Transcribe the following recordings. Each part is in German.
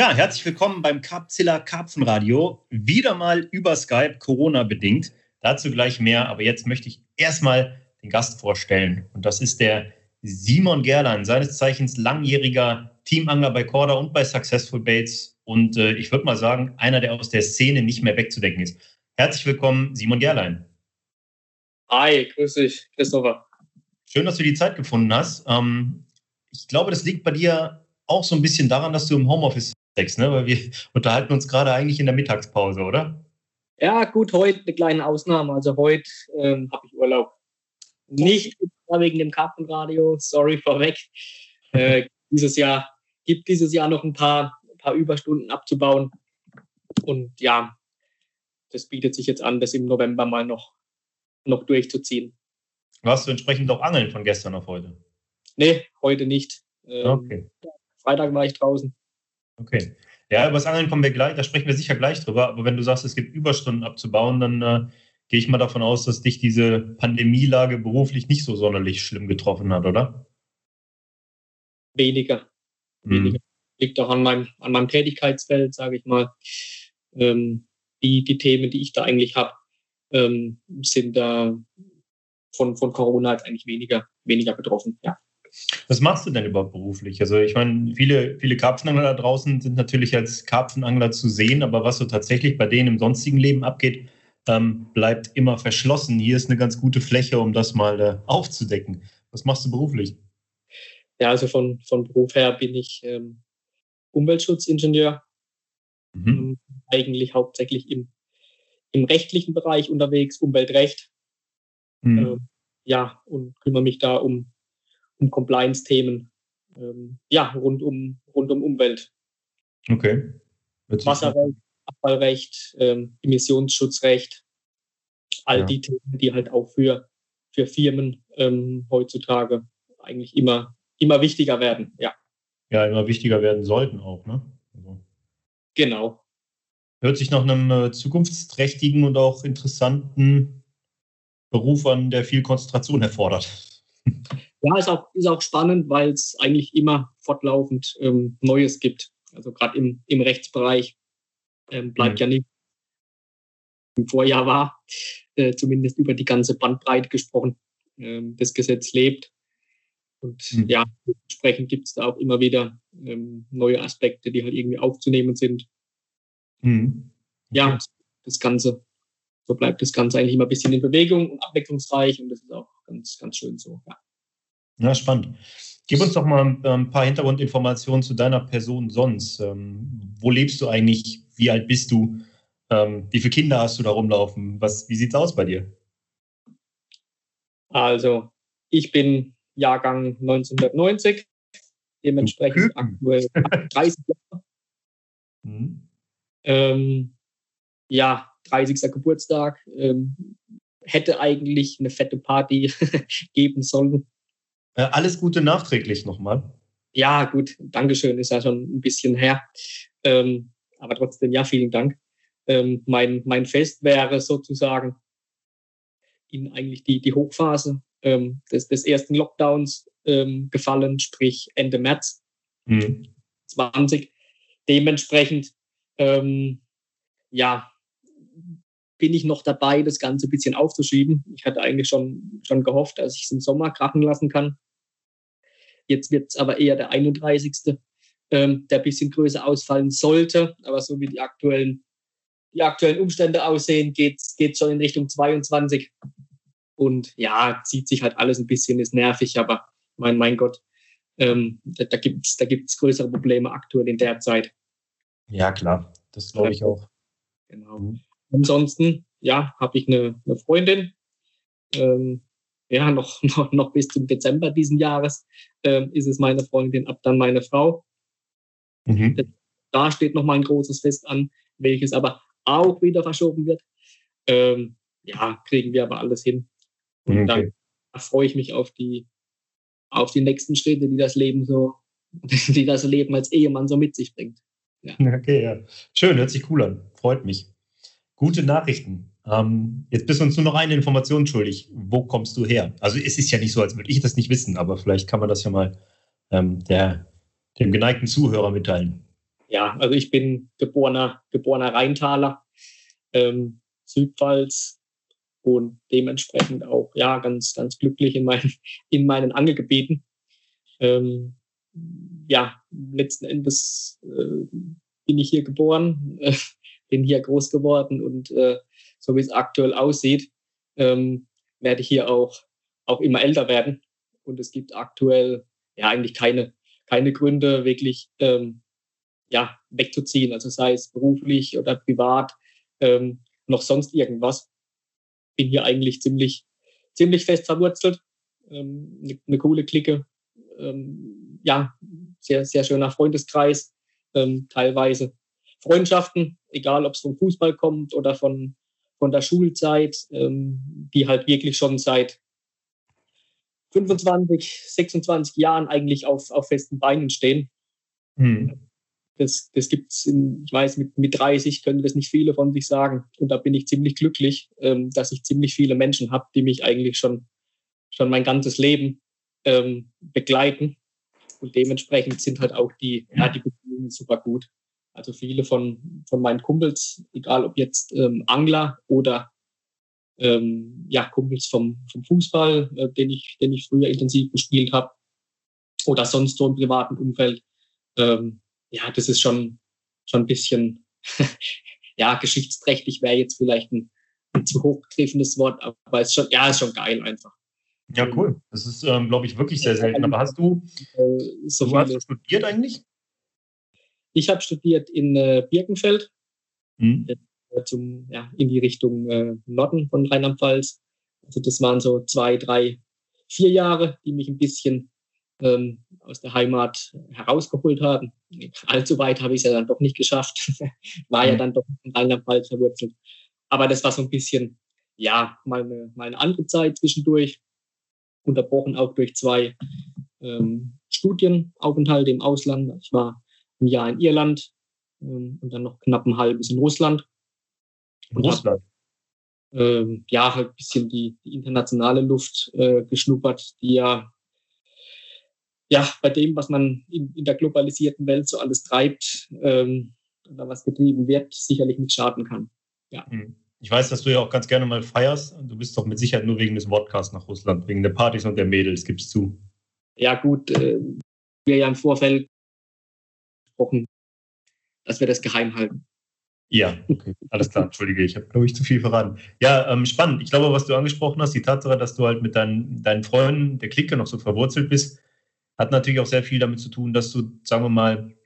Ja, herzlich willkommen beim Carpzilla Karpfenradio. Wieder mal über Skype, Corona-bedingt. Dazu gleich mehr, aber jetzt möchte ich erstmal den Gast vorstellen. Und das ist der Simon Gerlein, seines Zeichens langjähriger Teamangler bei Corda und bei Successful Baits. Und äh, ich würde mal sagen, einer, der aus der Szene nicht mehr wegzudenken ist. Herzlich willkommen, Simon Gerlein. Hi, grüß dich, Christopher. Schön, dass du die Zeit gefunden hast. Ähm, ich glaube, das liegt bei dir auch so ein bisschen daran, dass du im Homeoffice steckst, ne? weil wir unterhalten uns gerade eigentlich in der Mittagspause, oder? Ja, gut, heute eine kleine Ausnahme. Also heute ähm, habe ich Urlaub. Nicht wegen dem Kartenradio, sorry vorweg. Äh, dieses Jahr gibt dieses Jahr noch ein paar, ein paar Überstunden abzubauen. Und ja, das bietet sich jetzt an, das im November mal noch, noch durchzuziehen. Warst du entsprechend auch angeln von gestern auf heute? Nee, heute nicht. Ähm, okay. Freitag war ich draußen. Okay. Ja, über das Angeln kommen wir gleich, da sprechen wir sicher gleich drüber. Aber wenn du sagst, es gibt Überstunden abzubauen, dann äh, gehe ich mal davon aus, dass dich diese Pandemielage beruflich nicht so sonderlich schlimm getroffen hat, oder? Weniger. Mhm. Weniger. Liegt auch an meinem, an meinem Tätigkeitsfeld, sage ich mal. Ähm, die, die Themen, die ich da eigentlich habe, ähm, sind da von, von Corona halt eigentlich weniger, weniger betroffen, ja. Was machst du denn überhaupt beruflich? Also ich meine, viele, viele Karpfenangler da draußen sind natürlich als Karpfenangler zu sehen, aber was so tatsächlich bei denen im sonstigen Leben abgeht, ähm, bleibt immer verschlossen. Hier ist eine ganz gute Fläche, um das mal äh, aufzudecken. Was machst du beruflich? Ja, also von, von Beruf her bin ich ähm, Umweltschutzingenieur. Mhm. Ähm, eigentlich hauptsächlich im, im rechtlichen Bereich unterwegs, Umweltrecht. Mhm. Ähm, ja, und kümmere mich da um um Compliance-Themen, ähm, ja, rund um, rund um Umwelt. Okay. Wasserrecht, Abfallrecht, ähm, Emissionsschutzrecht, all ja. die Themen, die halt auch für, für Firmen ähm, heutzutage eigentlich immer, immer wichtiger werden, ja. Ja, immer wichtiger werden sollten auch, ne? Also. Genau. Hört sich nach einem äh, zukunftsträchtigen und auch interessanten Beruf an, der viel Konzentration erfordert. Ja, ist auch, ist auch spannend, weil es eigentlich immer fortlaufend ähm, Neues gibt. Also gerade im, im Rechtsbereich ähm, bleibt mhm. ja nicht im Vorjahr war, äh, zumindest über die ganze Bandbreite gesprochen. Ähm, das Gesetz lebt. Und mhm. ja, entsprechend gibt es da auch immer wieder ähm, neue Aspekte, die halt irgendwie aufzunehmen sind. Mhm. Okay. Ja, das Ganze, so bleibt das Ganze eigentlich immer ein bisschen in Bewegung und abwechslungsreich und das ist auch ganz, ganz schön so. Ja. Ja, spannend. Gib uns doch mal ein paar Hintergrundinformationen zu deiner Person sonst. Ähm, wo lebst du eigentlich? Wie alt bist du? Ähm, wie viele Kinder hast du da rumlaufen? Was, wie sieht es aus bei dir? Also, ich bin Jahrgang 1990, dementsprechend aktuell 30 Jahre. Mhm. Ähm, ja, 30. Geburtstag. Ähm, hätte eigentlich eine fette Party geben sollen. Äh, alles Gute nachträglich nochmal. Ja, gut, Dankeschön, ist ja schon ein bisschen her. Ähm, aber trotzdem, ja, vielen Dank. Ähm, mein, mein Fest wäre sozusagen in eigentlich die, die Hochphase ähm, des, des ersten Lockdowns ähm, gefallen, sprich Ende März mhm. 20. Dementsprechend, ähm, ja, bin ich noch dabei, das Ganze ein bisschen aufzuschieben. Ich hatte eigentlich schon, schon gehofft, dass ich es im Sommer krachen lassen kann. Jetzt wird es aber eher der 31. Ähm, der ein bisschen größer ausfallen sollte. Aber so wie die aktuellen, die aktuellen Umstände aussehen, geht es schon in Richtung 22. Und ja, zieht sich halt alles ein bisschen, ist nervig, aber mein, mein Gott, ähm, da, da gibt es da gibt's größere Probleme aktuell in der Zeit. Ja, klar, das glaube ich auch. Genau. Mhm. Ansonsten, ja, habe ich eine, eine Freundin, ähm, ja, noch, noch, noch bis zum Dezember diesen Jahres ähm, ist es meine Freundin, ab dann meine Frau. Mhm. Da steht noch mal ein großes Fest an, welches aber auch wieder verschoben wird. Ähm, ja, kriegen wir aber alles hin. Und okay. dann freue ich mich auf die, auf die nächsten Schritte, die das Leben so, die das Leben als Ehemann so mit sich bringt. Ja. Okay, ja. Schön, hört sich cool an. Freut mich. Gute Nachrichten. Ähm, jetzt bist du uns nur noch eine Information schuldig. Wo kommst du her? Also es ist ja nicht so, als würde ich das nicht wissen, aber vielleicht kann man das ja mal ähm, der, dem geneigten Zuhörer mitteilen. Ja, also ich bin geborener, geborener Rheintaler, ähm, Südpfalz und dementsprechend auch ja ganz, ganz glücklich in meinen, in meinen Angelgebieten. Ähm, ja, letzten Endes äh, bin ich hier geboren, bin hier groß geworden und äh, so wie es aktuell aussieht, ähm, werde ich hier auch, auch immer älter werden. Und es gibt aktuell ja eigentlich keine, keine Gründe, wirklich ähm, ja, wegzuziehen. Also sei es beruflich oder privat, ähm, noch sonst irgendwas. Bin hier eigentlich ziemlich, ziemlich fest verwurzelt. Ähm, eine, eine coole Clique. Ähm, ja, sehr, sehr schöner Freundeskreis. Ähm, teilweise Freundschaften, egal ob es vom Fußball kommt oder von, von der Schulzeit, ähm, die halt wirklich schon seit 25, 26 Jahren eigentlich auf, auf festen Beinen stehen. Mhm. Das, das gibt es, ich weiß, mit, mit 30 können das nicht viele von sich sagen. Und da bin ich ziemlich glücklich, ähm, dass ich ziemlich viele Menschen habe, die mich eigentlich schon, schon mein ganzes Leben ähm, begleiten. Und dementsprechend sind halt auch die, ja, die Beziehungen super gut. Also viele von, von meinen Kumpels, egal ob jetzt ähm, Angler oder ähm, ja, Kumpels vom, vom Fußball, äh, den, ich, den ich früher intensiv gespielt habe, oder sonst so im privaten Umfeld. Ähm, ja, das ist schon, schon ein bisschen, ja, geschichtsträchtig wäre jetzt vielleicht ein, ein zu hochgegriffenes Wort, aber es ist schon, ja, ist schon geil einfach. Ja, cool. Das ist, ähm, glaube ich, wirklich sehr selten. Aber hast du, äh, so du hast studiert eigentlich? Ich habe studiert in äh, Birkenfeld, hm. äh, zum, ja, in die Richtung äh, Norden von Rheinland-Pfalz. Also das waren so zwei, drei, vier Jahre, die mich ein bisschen ähm, aus der Heimat herausgeholt haben. Allzu weit habe ich es ja dann doch nicht geschafft. war ja hm. dann doch in Rheinland-Pfalz verwurzelt. Aber das war so ein bisschen, ja, mal eine, mal eine andere Zeit zwischendurch, unterbrochen auch durch zwei ähm, Studienaufenthalte im Ausland. Ich war ein Jahr in Irland ähm, und dann noch knapp ein halbes in Russland. In Russland? Hab, ähm, ja, halt ein bisschen die, die internationale Luft äh, geschnuppert, die ja, ja bei dem, was man in, in der globalisierten Welt so alles treibt ähm, oder was getrieben wird, sicherlich nicht schaden kann. Ja. Hm. Ich weiß, dass du ja auch ganz gerne mal feierst. Du bist doch mit Sicherheit nur wegen des Podcasts nach Russland, wegen der Partys und der Mädels, gibst zu. Ja, gut, äh, wir ja im Vorfeld gesprochen, dass wir das geheim halten. Ja, okay, alles klar, entschuldige, ich habe, glaube ich, zu viel verraten. Ja, ähm, spannend. Ich glaube, was du angesprochen hast, die Tatsache, dass du halt mit deinen, deinen Freunden der Clique noch so verwurzelt bist, hat natürlich auch sehr viel damit zu tun, dass du, sagen wir mal,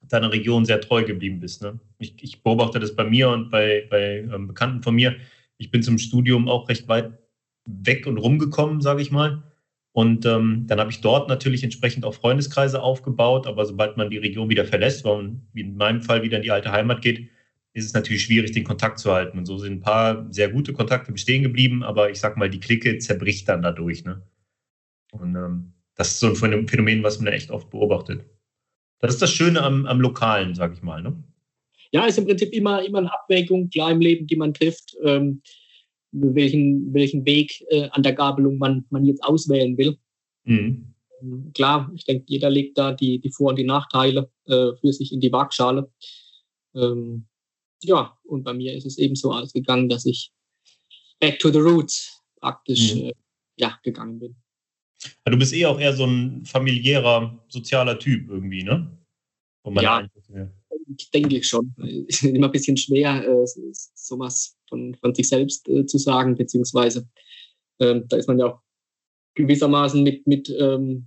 deiner Region sehr treu geblieben bist. Ne? Ich, ich, beobachte das bei mir und bei, bei ähm, Bekannten von mir. Ich bin zum Studium auch recht weit weg und rumgekommen, sage ich mal. Und ähm, dann habe ich dort natürlich entsprechend auch Freundeskreise aufgebaut. Aber sobald man die Region wieder verlässt, weil man wie in meinem Fall wieder in die alte Heimat geht, ist es natürlich schwierig, den Kontakt zu halten. Und so sind ein paar sehr gute Kontakte bestehen geblieben, aber ich sag mal, die Clique zerbricht dann dadurch. Ne? Und ähm, das ist so ein Phänomen, was man echt oft beobachtet. Das ist das Schöne am, am Lokalen, sag ich mal. Ne? Ja, ist im Prinzip immer, immer eine Abwägung, klar im Leben, die man trifft. Ähm, welchen, welchen Weg äh, an der Gabelung man, man jetzt auswählen will. Mhm. Ähm, klar, ich denke, jeder legt da die, die Vor- und die Nachteile äh, für sich in die Waagschale. Ähm, ja, und bei mir ist es eben so ausgegangen, dass ich back to the roots praktisch mhm. äh, ja, gegangen bin. Ja, du bist eh auch eher so ein familiärer, sozialer Typ irgendwie, ne? ja, ich denke schon. Es ist immer ein bisschen schwer, äh, sowas von, von sich selbst äh, zu sagen, beziehungsweise ähm, da ist man ja auch gewissermaßen mit, mit ähm,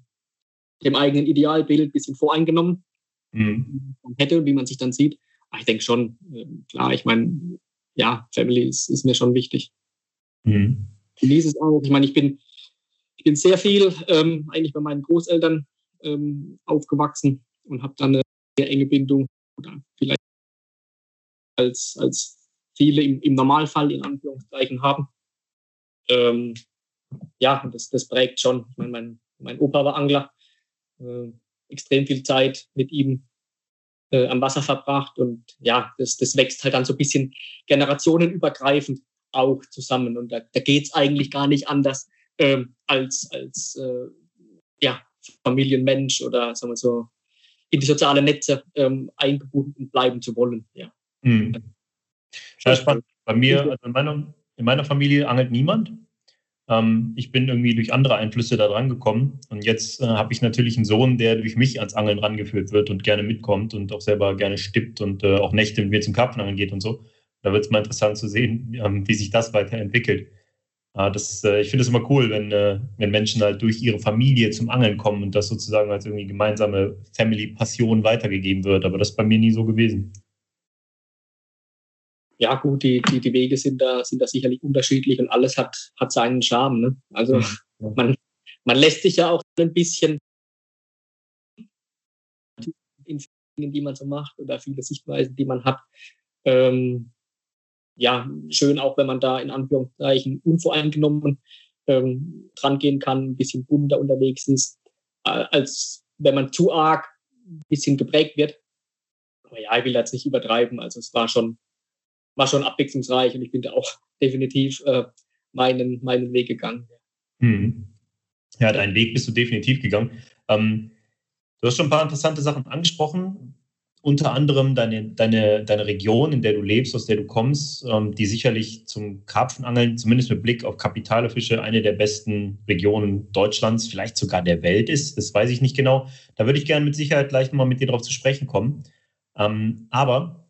dem eigenen Idealbild ein bisschen voreingenommen mhm. hätte, wie man sich dann sieht. Aber ich denke schon, äh, klar, ich meine, ja, Family ist, ist mir schon wichtig. Mhm. Genieße es auch. Ich meine, ich bin, ich bin sehr viel ähm, eigentlich bei meinen Großeltern ähm, aufgewachsen und habe dann eine sehr enge Bindung oder vielleicht als, als viele im, im Normalfall in Anführungszeichen haben. Ähm, ja, das, das prägt schon. Ich meine, mein, mein Opa war Angler, äh, extrem viel Zeit mit ihm äh, am Wasser verbracht und ja, das, das wächst halt dann so ein bisschen generationenübergreifend auch zusammen und da, da geht es eigentlich gar nicht anders ähm, als, als äh, ja, Familienmensch oder sagen wir so in die sozialen Netze ähm, eingebunden bleiben zu wollen. Ja. Hm. Ja, spannend. Bei mir, also in, meiner, in meiner Familie angelt niemand. Ähm, ich bin irgendwie durch andere Einflüsse da dran gekommen. Und jetzt äh, habe ich natürlich einen Sohn, der durch mich ans Angeln rangeführt wird und gerne mitkommt und auch selber gerne stippt und äh, auch Nächte mit mir zum Karpfenangeln geht und so. Da wird es mal interessant zu sehen, ähm, wie sich das weiterentwickelt. Äh, das, ich finde es immer cool, wenn, äh, wenn Menschen halt durch ihre Familie zum Angeln kommen und das sozusagen als irgendwie gemeinsame Family-Passion weitergegeben wird. Aber das ist bei mir nie so gewesen ja gut, die, die, die Wege sind da, sind da sicherlich unterschiedlich und alles hat, hat seinen Charme. Ne? Also man, man lässt sich ja auch ein bisschen in Dingen, die man so macht oder viele Sichtweisen, die man hat. Ähm, ja, schön auch, wenn man da in Anführungszeichen unvoreingenommen ähm, dran gehen kann, ein bisschen bunter unterwegs ist, als wenn man zu arg ein bisschen geprägt wird. Aber ja, ich will jetzt nicht übertreiben. Also es war schon, war schon abwechslungsreich und ich bin da auch definitiv äh, meinen, meinen Weg gegangen. Hm. Ja, deinen Weg bist du definitiv gegangen. Ähm, du hast schon ein paar interessante Sachen angesprochen, unter anderem deine, deine, deine Region, in der du lebst, aus der du kommst, ähm, die sicherlich zum Karpfenangeln, zumindest mit Blick auf kapitale Fische, eine der besten Regionen Deutschlands, vielleicht sogar der Welt ist. Das weiß ich nicht genau. Da würde ich gerne mit Sicherheit gleich nochmal mit dir drauf zu sprechen kommen. Ähm, aber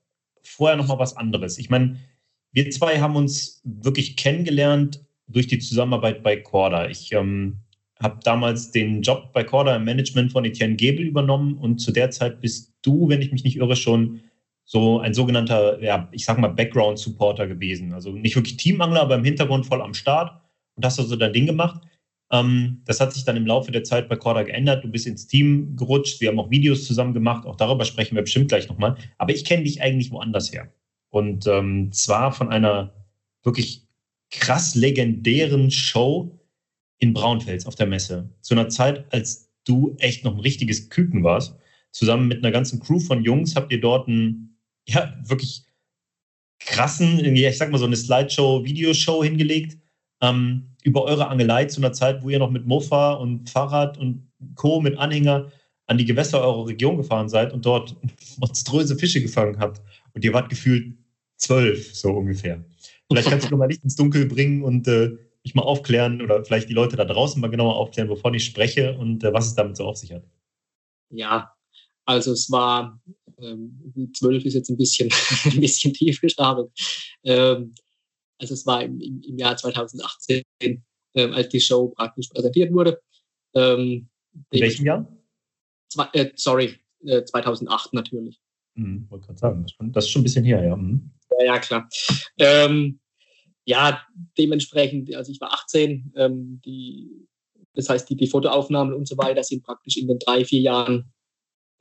vorher noch mal was anderes. Ich meine, wir zwei haben uns wirklich kennengelernt durch die Zusammenarbeit bei Corda. Ich ähm, habe damals den Job bei Corda im Management von Etienne Gebel übernommen und zu der Zeit bist du, wenn ich mich nicht irre, schon so ein sogenannter, ja, ich sag mal Background-Supporter gewesen. Also nicht wirklich Teamangler, aber im Hintergrund voll am Start und hast also dein Ding gemacht. Ähm, das hat sich dann im Laufe der Zeit bei Corda geändert. Du bist ins Team gerutscht. Wir haben auch Videos zusammen gemacht. Auch darüber sprechen wir bestimmt gleich nochmal. Aber ich kenne dich eigentlich woanders her. Und ähm, zwar von einer wirklich krass legendären Show in Braunfels auf der Messe. Zu einer Zeit, als du echt noch ein richtiges Küken warst. Zusammen mit einer ganzen Crew von Jungs habt ihr dort einen, ja, wirklich krassen, ich sag mal so eine Slideshow-Videoshow hingelegt ähm, über eure Angelei zu einer Zeit, wo ihr noch mit Mofa und Fahrrad und Co. mit Anhänger an die Gewässer eurer Region gefahren seid und dort monströse Fische gefangen habt. Und ihr wart gefühlt zwölf, so ungefähr. Vielleicht kannst du mal Licht ins Dunkel bringen und äh, mich mal aufklären oder vielleicht die Leute da draußen mal genauer aufklären, wovon ich spreche und äh, was es damit so auf sich hat. Ja, also es war, ähm, zwölf ist jetzt ein bisschen, ein bisschen tief gestapelt. Ähm, also es war im, im, Jahr 2018, ähm, als die Show praktisch präsentiert wurde. Ähm, In welchem Jahr? Zwei, äh, sorry, äh, 2008 natürlich. Mhm, wollte gerade sagen, das, das, ist schon ein bisschen her, ja. Mhm. Ja, ja, klar. Ähm, ja, dementsprechend, also ich war 18, ähm, die, das heißt, die, die Fotoaufnahmen und so weiter sind praktisch in den drei, vier Jahren,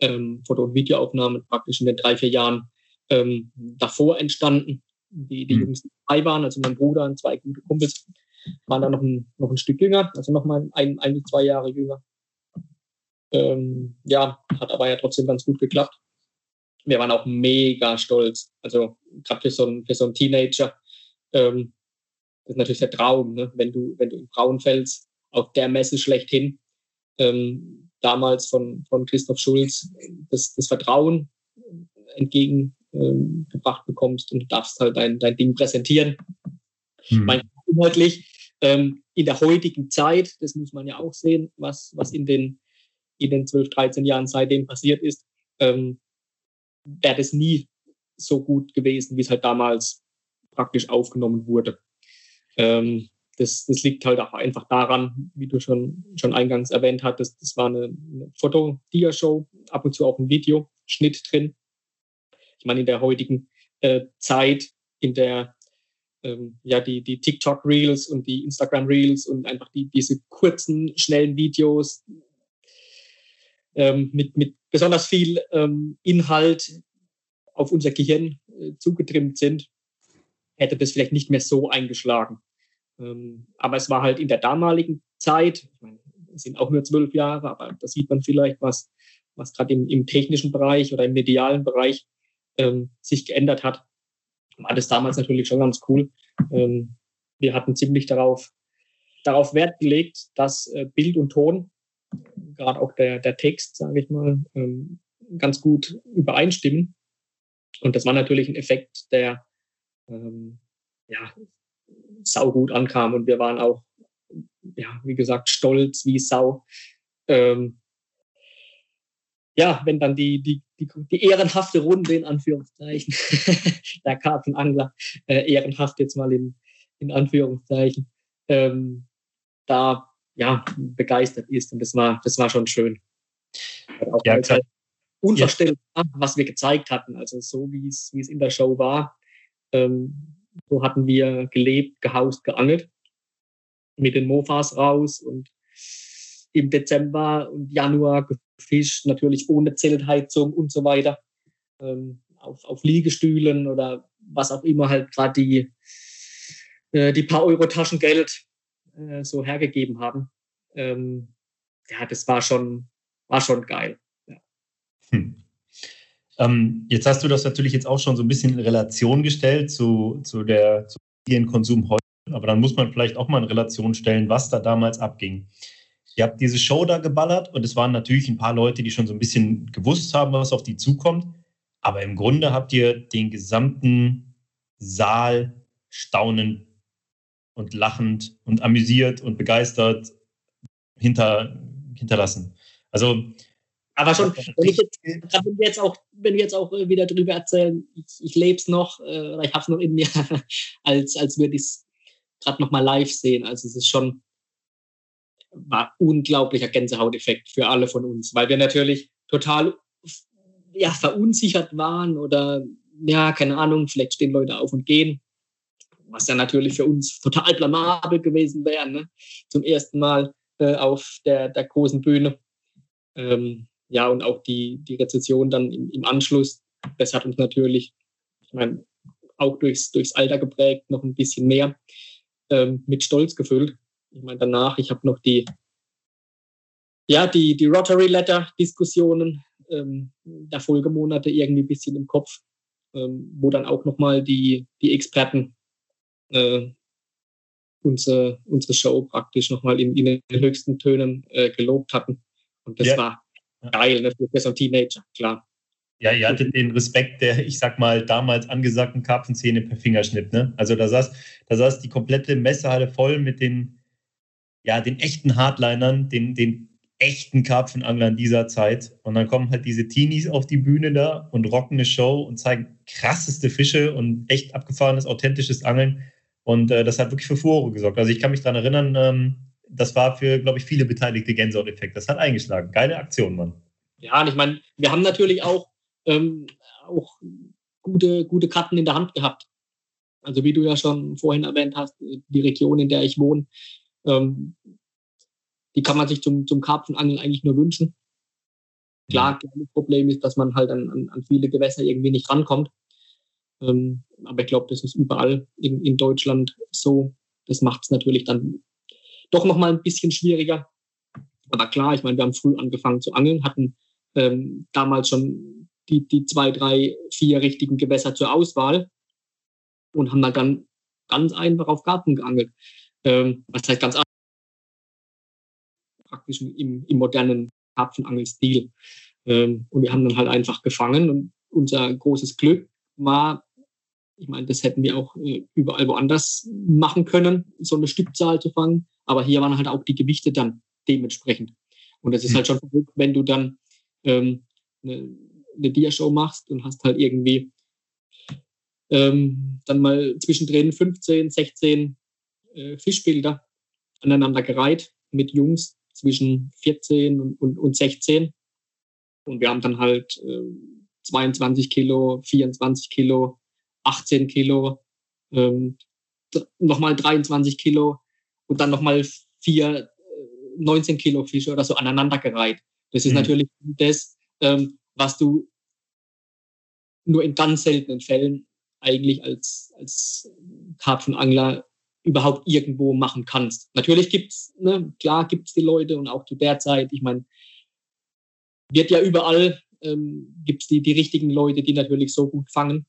ähm, Foto- und Videoaufnahmen praktisch in den drei, vier Jahren ähm, davor entstanden die, die mhm. Jungs dabei waren, also mein Bruder und zwei gute Kumpels, waren da noch ein, noch ein Stück jünger, also noch mal ein, ein bis zwei Jahre jünger. Ähm, ja, hat aber ja trotzdem ganz gut geklappt. Wir waren auch mega stolz. Also gerade für so einen, für so einen Teenager, ähm, das ist natürlich der Traum, ne? wenn du, wenn du in Braunfels auf der Messe schlechthin ähm, damals von, von Christoph Schulz das, das Vertrauen entgegen ähm, gebracht bekommst und darfst halt dein, dein Ding präsentieren. Hm. Mein inhaltlich ähm, in der heutigen Zeit, das muss man ja auch sehen, was, was in den, in den 12, 13 Jahren seitdem passiert ist, ähm, wäre das nie so gut gewesen, wie es halt damals praktisch aufgenommen wurde. Ähm, das, das liegt halt auch einfach daran, wie du schon, schon eingangs erwähnt hattest, das war eine, eine Foto-Dia-Show, ab und zu auch ein Videoschnitt drin. Ich meine, in der heutigen äh, Zeit, in der ähm, ja die, die TikTok-Reels und die Instagram-Reels und einfach die, diese kurzen, schnellen Videos ähm, mit, mit besonders viel ähm, Inhalt auf unser Gehirn äh, zugetrimmt sind, hätte das vielleicht nicht mehr so eingeschlagen. Ähm, aber es war halt in der damaligen Zeit, ich meine, es sind auch nur zwölf Jahre, aber da sieht man vielleicht, was, was gerade im, im technischen Bereich oder im medialen Bereich ähm, sich geändert hat, war das damals natürlich schon ganz cool. Ähm, wir hatten ziemlich darauf, darauf Wert gelegt, dass äh, Bild und Ton, gerade auch der, der Text, sage ich mal, ähm, ganz gut übereinstimmen. Und das war natürlich ein Effekt, der ähm, ja, saugut ankam. Und wir waren auch, ja, wie gesagt, stolz wie Sau. Ähm, ja, wenn dann die, die, die, die ehrenhafte Runde in Anführungszeichen, der Karpfenangler, äh, ehrenhaft jetzt mal in, in Anführungszeichen, ähm, da ja begeistert ist. Und das war, das war schon schön. Auch ja, halt unverständlich, ja. was wir gezeigt hatten. Also so wie es, wie es in der Show war. Ähm, so hatten wir gelebt, gehaust, geangelt. Mit den Mofas raus und im Dezember und Januar gefischt, natürlich ohne Zeltheizung und so weiter. Ähm, auf, auf Liegestühlen oder was auch immer halt gerade die, äh, die paar Euro Taschengeld äh, so hergegeben haben. Ähm, ja, das war schon, war schon geil. Ja. Hm. Ähm, jetzt hast du das natürlich jetzt auch schon so ein bisschen in Relation gestellt zu, zu der zu Konsum heute, aber dann muss man vielleicht auch mal in Relation stellen, was da damals abging. Ihr habt diese Show da geballert und es waren natürlich ein paar Leute, die schon so ein bisschen gewusst haben, was auf die zukommt. Aber im Grunde habt ihr den gesamten Saal staunend und lachend und amüsiert und begeistert hinter, hinterlassen. Also aber schon, wenn ich jetzt, wenn wir jetzt auch, wenn wir jetzt auch äh, wieder drüber erzählen, ich, ich lebe es noch, äh, oder ich habe es noch in mir, als, als wir dies gerade nochmal live sehen. Also es ist schon, war unglaublicher Gänsehauteffekt für alle von uns, weil wir natürlich total ja, verunsichert waren oder ja, keine Ahnung, vielleicht stehen Leute auf und gehen, was ja natürlich für uns total blamabel gewesen wäre, ne? zum ersten Mal äh, auf der, der großen Bühne. Ähm, ja, und auch die, die Rezession dann im, im Anschluss, das hat uns natürlich, ich meine, auch durchs, durchs Alter geprägt, noch ein bisschen mehr ähm, mit Stolz gefüllt. Ich meine, danach, ich habe noch die, ja, die, die Rotary Letter Diskussionen ähm, der Folgemonate irgendwie ein bisschen im Kopf, ähm, wo dann auch nochmal die, die Experten äh, unsere, unsere Show praktisch nochmal in, in den höchsten Tönen äh, gelobt hatten. Und das ja. war geil, ne, für so ein Teenager, klar. Ja, ihr hattet den Respekt der, ich sag mal, damals angesagten Karpfenzähne per Fingerschnitt, ne? Also da saß, da saß die komplette Messehalle voll mit den, ja, den echten Hardlinern, den, den echten Karpfenanglern dieser Zeit. Und dann kommen halt diese Teenies auf die Bühne da und rocken eine Show und zeigen krasseste Fische und echt abgefahrenes, authentisches Angeln. Und äh, das hat wirklich für Furore gesorgt. Also ich kann mich daran erinnern, ähm, das war für, glaube ich, viele Beteiligte Gänsehaut-Effekt. Das hat eingeschlagen. Geile Aktion, Mann. Ja, und ich meine, wir haben natürlich auch, ähm, auch gute, gute Karten in der Hand gehabt. Also wie du ja schon vorhin erwähnt hast, die Region, in der ich wohne, ähm, die kann man sich zum, zum Karpfenangeln eigentlich nur wünschen. Klar, das Problem ist, dass man halt an, an, an viele Gewässer irgendwie nicht rankommt. Ähm, aber ich glaube, das ist überall in, in Deutschland so. Das macht es natürlich dann doch nochmal ein bisschen schwieriger. Aber klar, ich meine, wir haben früh angefangen zu angeln, hatten ähm, damals schon die, die zwei, drei, vier richtigen Gewässer zur Auswahl und haben dann ganz einfach auf Garten geangelt. Ähm, was heißt ganz einfach? Praktisch im, im modernen Karpfenangelstil. Ähm, und wir haben dann halt einfach gefangen und unser großes Glück war, ich meine, das hätten wir auch äh, überall woanders machen können, so eine Stückzahl zu fangen. Aber hier waren halt auch die Gewichte dann dementsprechend. Und das ist halt schon verrückt, wenn du dann ähm, eine, eine Dia-Show machst und hast halt irgendwie ähm, dann mal zwischendrin 15, 16 äh, Fischbilder aneinander gereiht mit Jungs zwischen 14 und, und, und 16. Und wir haben dann halt äh, 22 Kilo, 24 Kilo, 18 Kilo, ähm, nochmal 23 Kilo, und dann nochmal vier 19 äh, Kilo Fische oder so aneinandergereiht. Das ist mhm. natürlich das, ähm, was du nur in ganz seltenen Fällen eigentlich als, als Karpfenangler überhaupt irgendwo machen kannst. Natürlich gibt's, ne, klar gibt's die Leute und auch zu der Zeit, ich meine, wird ja überall, ähm, gibt's die, die richtigen Leute, die natürlich so gut fangen.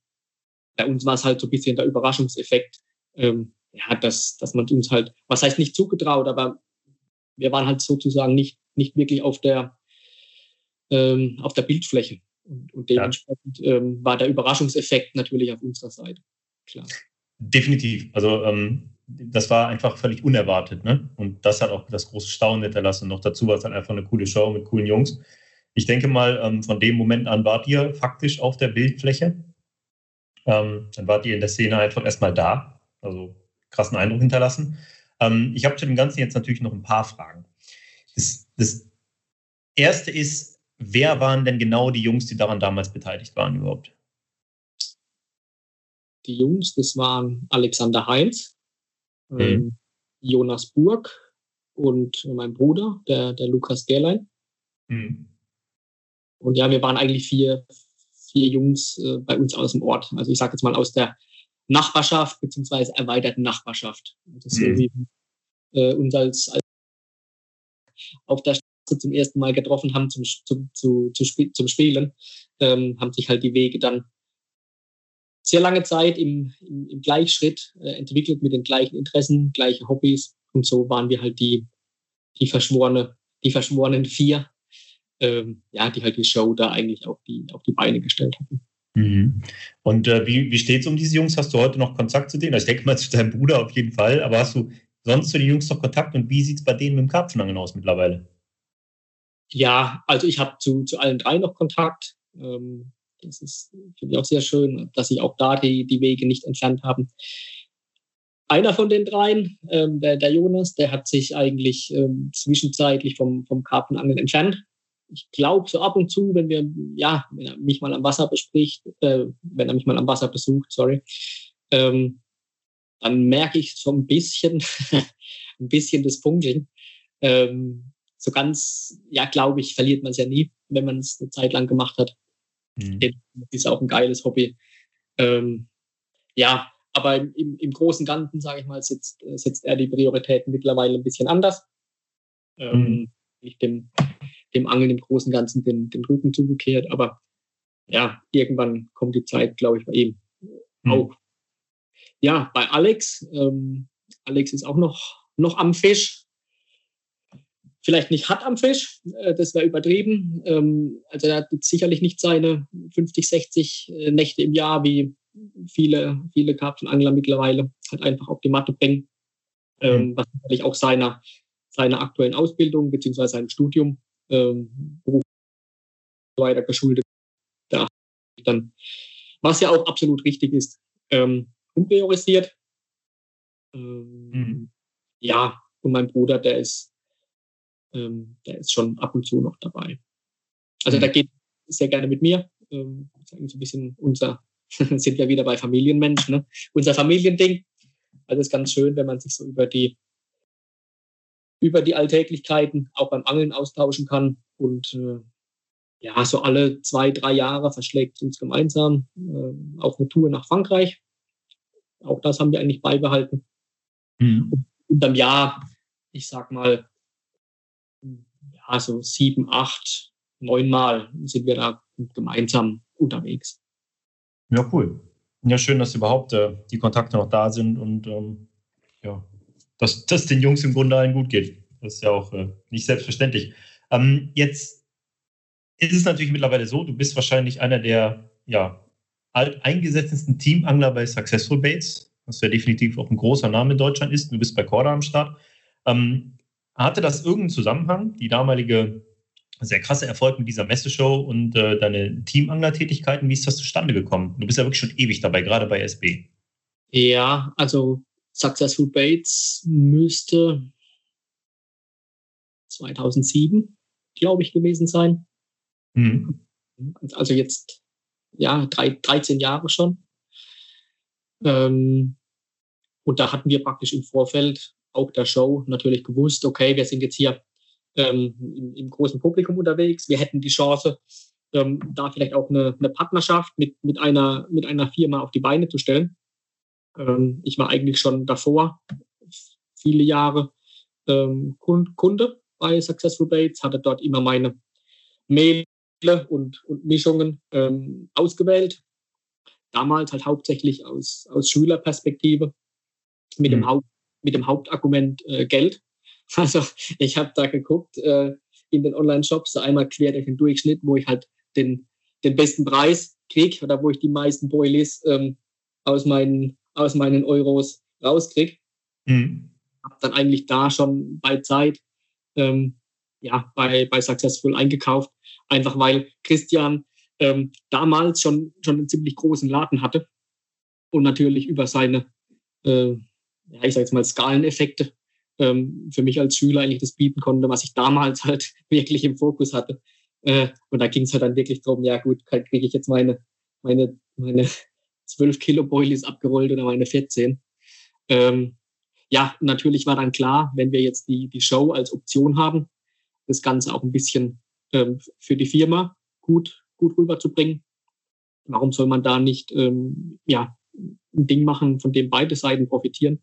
Bei uns war es halt so ein bisschen der Überraschungseffekt. Ähm, ja, dass, dass man uns halt, was heißt nicht zugetraut, aber wir waren halt sozusagen nicht, nicht wirklich auf der, ähm, auf der Bildfläche. Und, und dementsprechend ja. ähm, war der Überraschungseffekt natürlich auf unserer Seite. Klar. Definitiv. Also ähm, das war einfach völlig unerwartet. Ne? Und das hat auch das große Staunen hinterlassen. Noch dazu war es dann einfach eine coole Show mit coolen Jungs. Ich denke mal, ähm, von dem Moment an wart ihr faktisch auf der Bildfläche. Ähm, dann wart ihr in der Szene einfach erstmal da. Also krassen Eindruck hinterlassen. Ähm, ich habe zu dem Ganzen jetzt natürlich noch ein paar Fragen. Das, das erste ist, wer waren denn genau die Jungs, die daran damals beteiligt waren überhaupt? Die Jungs, das waren Alexander Heinz, mhm. ähm, Jonas Burg und mein Bruder, der, der Lukas Gerlein. Mhm. Und ja, wir waren eigentlich vier, vier Jungs äh, bei uns aus dem Ort. Also ich sage jetzt mal aus der Nachbarschaft beziehungsweise erweiterten Nachbarschaft. Das mhm. wie äh, uns als, als auf der Straße zum ersten Mal getroffen haben zum, zum, zu, zu, zum Spielen, ähm, haben sich halt die Wege dann sehr lange Zeit im, im, im Gleichschritt äh, entwickelt mit den gleichen Interessen, gleiche Hobbys. Und so waren wir halt die, die verschworene, die verschworenen vier, ähm, ja, die halt die Show da eigentlich auf die, auf die Beine gestellt hatten. Mhm. Und äh, wie, wie steht es um diese Jungs? Hast du heute noch Kontakt zu denen? Also ich denke mal zu deinem Bruder auf jeden Fall, aber hast du sonst zu den Jungs noch Kontakt und wie sieht es bei denen mit dem Karpfenangeln aus mittlerweile? Ja, also ich habe zu, zu allen drei noch Kontakt. Ähm, das ist, finde ich auch sehr schön, dass sich auch da die, die Wege nicht entfernt haben. Einer von den dreien, ähm, der, der Jonas, der hat sich eigentlich ähm, zwischenzeitlich vom, vom Karpfenangeln entfernt. Ich glaube, so ab und zu, wenn wir, ja, wenn er mich mal am Wasser bespricht, äh, wenn er mich mal am Wasser besucht, sorry, ähm, dann merke ich so ein bisschen, ein bisschen das Funkeln. Ähm, so ganz, ja, glaube ich, verliert man es ja nie, wenn man es eine Zeit lang gemacht hat. Mhm. Das ist auch ein geiles Hobby. Ähm, ja, aber im, im Großen und Ganzen, sage ich mal, setzt, setzt er die Prioritäten mittlerweile ein bisschen anders. Ähm, mhm. Nicht dem, dem Angeln im Großen und Ganzen den, den Rücken zugekehrt, aber ja, irgendwann kommt die Zeit, glaube ich, bei ihm mhm. auch. Ja, bei Alex, ähm, Alex ist auch noch, noch am Fisch, vielleicht nicht hart am Fisch, äh, das wäre übertrieben. Ähm, also er hat sicherlich nicht seine 50, 60 äh, Nächte im Jahr, wie viele, viele Karpfenangler mittlerweile halt einfach auf die Matte bringen. Ähm, mhm. was natürlich auch seiner, seiner aktuellen Ausbildung beziehungsweise seinem Studium ähm, weiter geschuldet. Da dann, was ja auch absolut richtig ist, ähm, umpriorisiert. Ähm, mhm. Ja, und mein Bruder, der ist ähm, der ist schon ab und zu noch dabei. Also mhm. der geht sehr gerne mit mir. Ähm, so ein bisschen unser, sind ja wieder bei Familienmenschen, ne? unser Familiending. Also es ist ganz schön, wenn man sich so über die über die Alltäglichkeiten auch beim Angeln austauschen kann. Und äh, ja, so alle zwei, drei Jahre verschlägt uns gemeinsam äh, auf eine Tour nach Frankreich. Auch das haben wir eigentlich beibehalten. Mhm. Und am Jahr, ich sag mal, ja, so sieben, acht, neun Mal sind wir da gemeinsam unterwegs. Ja, cool. Ja, schön, dass überhaupt äh, die Kontakte noch da sind und ähm, ja, dass, dass den Jungs im Grunde allen gut geht. Das ist ja auch äh, nicht selbstverständlich. Ähm, jetzt ist es natürlich mittlerweile so, du bist wahrscheinlich einer der ja, alteingesetztesten Teamangler bei Successful Baits, was ja definitiv auch ein großer Name in Deutschland ist. Du bist bei Corda am Start. Ähm, hatte das irgendeinen Zusammenhang, die damalige sehr krasse Erfolg mit dieser Messeshow und äh, deine Teamangler-Tätigkeiten? Wie ist das zustande gekommen? Du bist ja wirklich schon ewig dabei, gerade bei SB. Ja, also Successful Bates müsste 2007, glaube ich, gewesen sein. Mhm. Also jetzt, ja, drei, 13 Jahre schon. Ähm, und da hatten wir praktisch im Vorfeld auch der Show natürlich gewusst, okay, wir sind jetzt hier ähm, im, im, großen Publikum unterwegs. Wir hätten die Chance, ähm, da vielleicht auch eine, eine, Partnerschaft mit, mit, einer, mit einer Firma auf die Beine zu stellen. Ähm, ich war eigentlich schon davor viele Jahre ähm, Kunde bei Successful Baits, hatte dort immer meine Mail und, und Mischungen ähm, ausgewählt. Damals halt hauptsächlich aus, aus Schülerperspektive mit mhm. dem Haupt mit dem Hauptargument äh, Geld. Also ich habe da geguckt äh, in den Online-Shops, einmal quer durch den Durchschnitt, wo ich halt den, den besten Preis kriege oder wo ich die meisten Boilies ähm, aus, meinen, aus meinen Euros rauskriege. Mhm. Habe dann eigentlich da schon bei Zeit ähm, ja, bei, bei Successful eingekauft, einfach weil Christian ähm, damals schon, schon einen ziemlich großen Laden hatte und natürlich über seine, äh, ja, ich sage jetzt mal, Skaleneffekte ähm, für mich als Schüler eigentlich das bieten konnte, was ich damals halt wirklich im Fokus hatte. Äh, und da ging es halt dann wirklich darum, ja gut, kriege ich jetzt meine, meine, meine 12 Kilo Boilies abgerollt oder meine 14. Ähm, ja, natürlich war dann klar, wenn wir jetzt die, die Show als Option haben, das Ganze auch ein bisschen ähm, für die Firma gut, gut rüberzubringen. Warum soll man da nicht ähm, ja, ein Ding machen, von dem beide Seiten profitieren?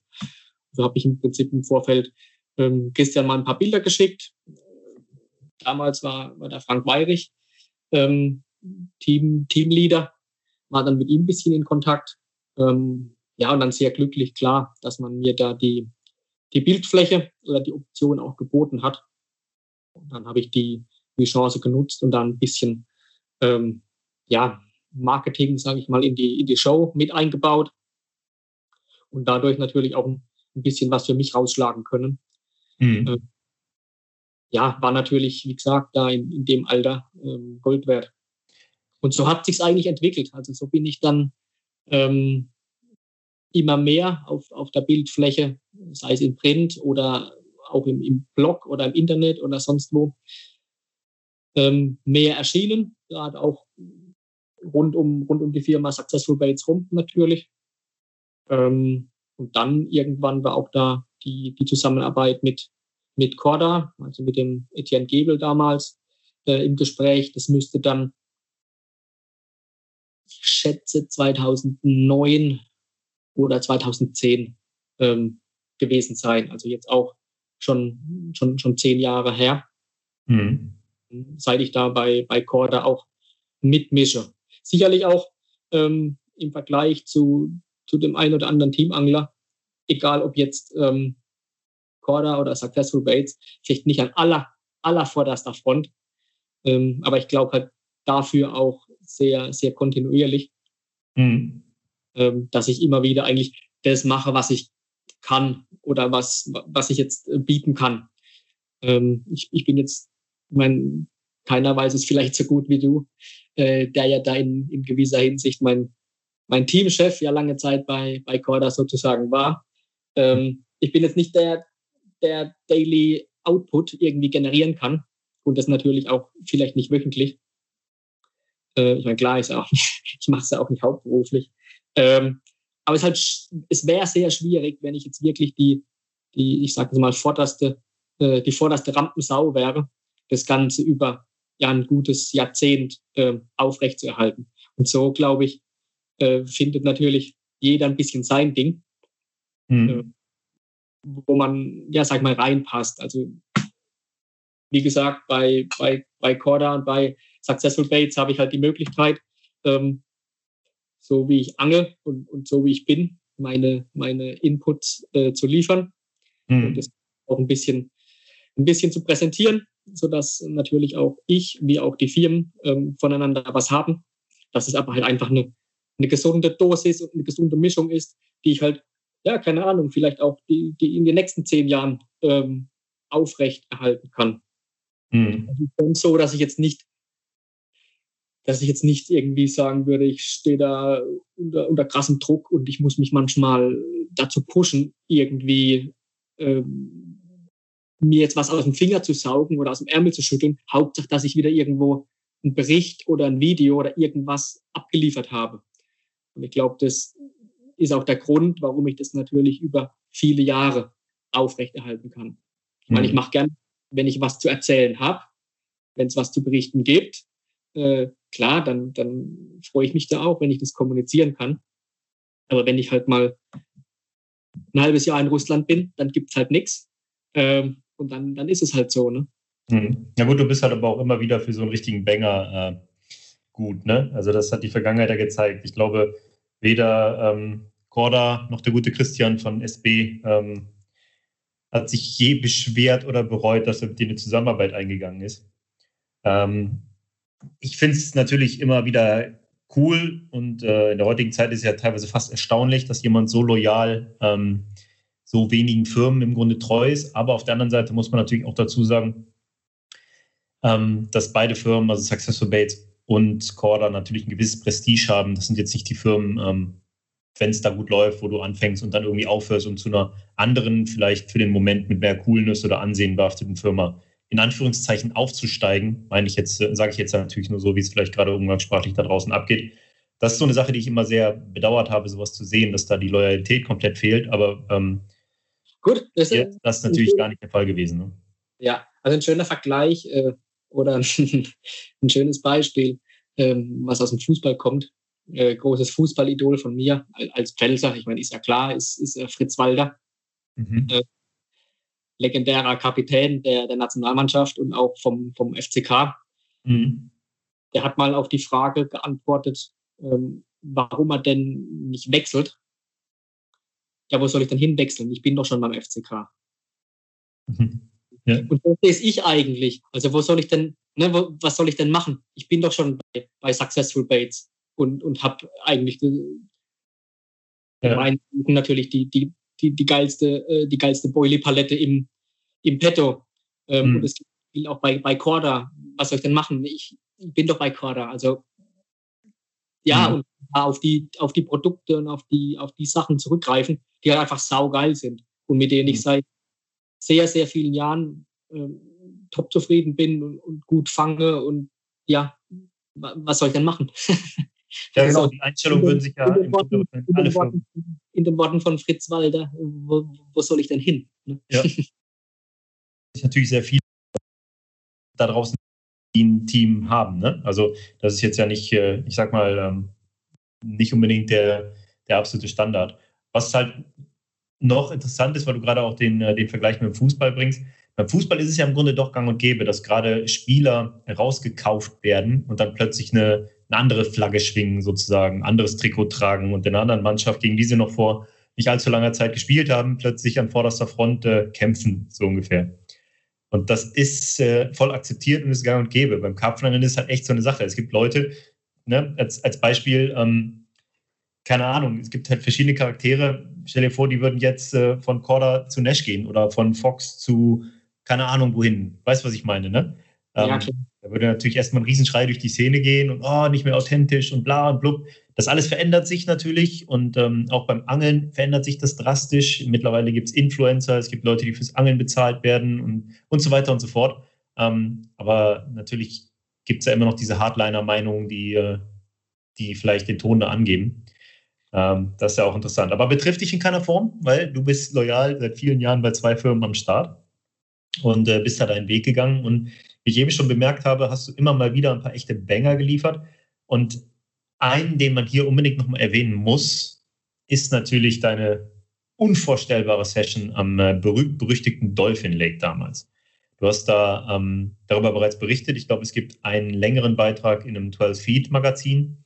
So habe ich im Prinzip im Vorfeld ähm, Christian mal ein paar Bilder geschickt. Damals war, war der Frank Weirich ähm, Team, Teamleader, war dann mit ihm ein bisschen in Kontakt. Ähm, ja, und dann sehr glücklich, klar, dass man mir da die, die Bildfläche oder die Option auch geboten hat. Und dann habe ich die, die Chance genutzt und dann ein bisschen ähm, ja, Marketing, sage ich mal, in die, in die Show mit eingebaut und dadurch natürlich auch ein, bisschen was für mich rausschlagen können. Mhm. Ähm, ja, war natürlich, wie gesagt, da in, in dem Alter ähm, Gold wert. Und so hat sich's eigentlich entwickelt. Also so bin ich dann ähm, immer mehr auf, auf der Bildfläche, sei es in Print oder auch im, im Blog oder im Internet oder sonst wo, ähm, mehr erschienen. Gerade auch rund um, rund um die Firma Successful Bates rum natürlich. Ähm, und dann irgendwann war auch da die, die Zusammenarbeit mit, mit Corda, also mit dem Etienne Gebel damals äh, im Gespräch. Das müsste dann, ich schätze, 2009 oder 2010 ähm, gewesen sein. Also jetzt auch schon, schon, schon zehn Jahre her, mhm. seit ich da bei, bei Corda auch mitmische. Sicherlich auch ähm, im Vergleich zu, zu dem einen oder anderen Teamangler, egal ob jetzt ähm, Corda oder Successful Baits, vielleicht nicht an aller, aller vorderster Front, ähm, aber ich glaube halt dafür auch sehr, sehr kontinuierlich, mhm. ähm, dass ich immer wieder eigentlich das mache, was ich kann oder was, was ich jetzt bieten kann. Ähm, ich, ich bin jetzt, ich meine, keiner weiß es vielleicht so gut wie du, äh, der ja da in, in gewisser Hinsicht mein, mein Teamchef ja lange Zeit bei, bei Corda sozusagen war. Ähm, ich bin jetzt nicht der, der Daily Output irgendwie generieren kann und das natürlich auch vielleicht nicht wöchentlich. Äh, ich meine, klar ist auch, ich mache es ja auch nicht hauptberuflich. Ähm, aber es, halt, es wäre sehr schwierig, wenn ich jetzt wirklich die, die ich sage mal, vorderste, äh, die vorderste Rampensau wäre, das Ganze über ja, ein gutes Jahrzehnt äh, aufrechtzuerhalten. Und so, glaube ich, äh, findet natürlich jeder ein bisschen sein Ding, mhm. äh, wo man, ja, sag mal, reinpasst. Also, wie gesagt, bei, bei, bei Corda und bei Successful Baits habe ich halt die Möglichkeit, ähm, so wie ich angel und, und so wie ich bin, meine, meine Inputs äh, zu liefern mhm. und das auch ein bisschen, ein bisschen zu präsentieren, sodass natürlich auch ich wie auch die Firmen ähm, voneinander was haben. Dass es aber halt einfach eine, eine gesunde Dosis und eine gesunde Mischung ist, die ich halt, ja, keine Ahnung, vielleicht auch die, die in den nächsten zehn Jahren ähm, aufrecht erhalten kann. Mhm. Also so, dass ich jetzt nicht dass ich jetzt nicht irgendwie sagen würde, ich stehe da unter, unter krassem Druck und ich muss mich manchmal dazu pushen, irgendwie ähm, mir jetzt was aus dem Finger zu saugen oder aus dem Ärmel zu schütteln. Hauptsache, dass ich wieder irgendwo einen Bericht oder ein Video oder irgendwas abgeliefert habe. Und ich glaube, das ist auch der Grund, warum ich das natürlich über viele Jahre aufrechterhalten kann. Ich meine, ich mhm. mache gern, wenn ich was zu erzählen habe, wenn es was zu berichten gibt, äh, klar, dann, dann freue ich mich da auch, wenn ich das kommunizieren kann. Aber wenn ich halt mal ein halbes Jahr in Russland bin, dann gibt es halt nichts. Ähm, und dann, dann ist es halt so, ne? Hm. Ja gut, du bist halt aber auch immer wieder für so einen richtigen Banger äh, gut, ne? Also das hat die Vergangenheit ja gezeigt. Ich glaube, weder ähm, Korda noch der gute Christian von SB ähm, hat sich je beschwert oder bereut, dass er mit dir eine Zusammenarbeit eingegangen ist. Ähm, ich finde es natürlich immer wieder cool und äh, in der heutigen Zeit ist es ja teilweise fast erstaunlich, dass jemand so loyal ähm, so wenigen Firmen im Grunde treu ist. Aber auf der anderen Seite muss man natürlich auch dazu sagen, ähm, dass beide Firmen, also Successful Bates und Corda, natürlich ein gewisses Prestige haben. Das sind jetzt nicht die Firmen, ähm, wenn es da gut läuft, wo du anfängst und dann irgendwie aufhörst und zu einer anderen, vielleicht für den Moment mit mehr Coolness oder Ansehen behafteten Firma in Anführungszeichen aufzusteigen, meine ich jetzt, äh, sage ich jetzt natürlich nur so, wie es vielleicht gerade umgangssprachlich da draußen abgeht. Das ist so eine Sache, die ich immer sehr bedauert habe, sowas zu sehen, dass da die Loyalität komplett fehlt. Aber ähm, gut, das ist, das ist natürlich gar nicht der Fall gewesen. Ne? Ja, also ein schöner Vergleich äh, oder ein, ein, schönes Beispiel, ähm, was aus dem Fußball kommt. Äh, großes Fußballidol von mir als Pfälzer, ich meine, ist ja klar, ist, ist äh, Fritz Walder. Mhm. Äh, legendärer Kapitän der, der Nationalmannschaft und auch vom, vom FCK. Mhm. Der hat mal auf die Frage geantwortet, ähm, warum er denn nicht wechselt. Ja, wo soll ich denn hinwechseln? Ich bin doch schon beim FCK. Mhm. Ja. Und so sehe ich eigentlich. Also wo soll ich denn, ne, wo, was soll ich denn machen? Ich bin doch schon bei, bei Successful Bates und, und habe eigentlich ja. natürlich die, die, die, die geilste, äh, die geilste Boilie-Palette im, im Petto. Ähm, mhm. Und es gilt auch bei, bei Corda. Was soll ich denn machen? Ich, ich bin doch bei Corda. Also ja, mhm. und auf die, auf die Produkte und auf die, auf die Sachen zurückgreifen, die halt einfach saugeil sind und mit denen ich mhm. seit sehr, sehr vielen Jahren ähm, top zufrieden bin und, und, gut fange und ja, was soll ich denn machen? Ja, genau, die Einstellung würden sich ja in den, Worten, in, den Worten, in den Worten von Fritz Walder, wo, wo soll ich denn hin? Ne? Ja. natürlich sehr viele da draußen die ein Team haben. Ne? Also das ist jetzt ja nicht, äh, ich sag mal, ähm, nicht unbedingt der, der absolute Standard. Was halt noch interessant ist, weil du gerade auch den, äh, den Vergleich mit dem Fußball bringst. Beim Fußball ist es ja im Grunde doch gang und gäbe, dass gerade Spieler rausgekauft werden und dann plötzlich eine, eine andere Flagge schwingen, sozusagen, anderes Trikot tragen und in einer anderen Mannschaft, gegen die sie noch vor nicht allzu langer Zeit gespielt haben, plötzlich an vorderster Front äh, kämpfen, so ungefähr. Und das ist äh, voll akzeptiert und ist gang und gäbe. Beim Karpfenangeln ist halt echt so eine Sache. Es gibt Leute, ne, als, als Beispiel, ähm, keine Ahnung, es gibt halt verschiedene Charaktere. Stell dir vor, die würden jetzt äh, von Corda zu Nash gehen oder von Fox zu keine Ahnung wohin. Weißt du, was ich meine, ne? Ähm, ja, da würde natürlich erstmal ein Riesenschrei durch die Szene gehen und oh, nicht mehr authentisch und bla und blub. Das alles verändert sich natürlich und ähm, auch beim Angeln verändert sich das drastisch. Mittlerweile gibt es Influencer, es gibt Leute, die fürs Angeln bezahlt werden und, und so weiter und so fort. Ähm, aber natürlich gibt es ja immer noch diese Hardliner-Meinungen, die, äh, die vielleicht den Ton da angeben. Ähm, das ist ja auch interessant. Aber betrifft dich in keiner Form, weil du bist loyal seit vielen Jahren bei zwei Firmen am Start und äh, bist da deinen Weg gegangen. Und wie ich eben schon bemerkt habe, hast du immer mal wieder ein paar echte Banger geliefert. Und einen, den man hier unbedingt nochmal erwähnen muss, ist natürlich deine unvorstellbare Session am äh, berühmt-berüchtigten Dolphin Lake damals. Du hast da ähm, darüber bereits berichtet. Ich glaube, es gibt einen längeren Beitrag in einem 12-Feet-Magazin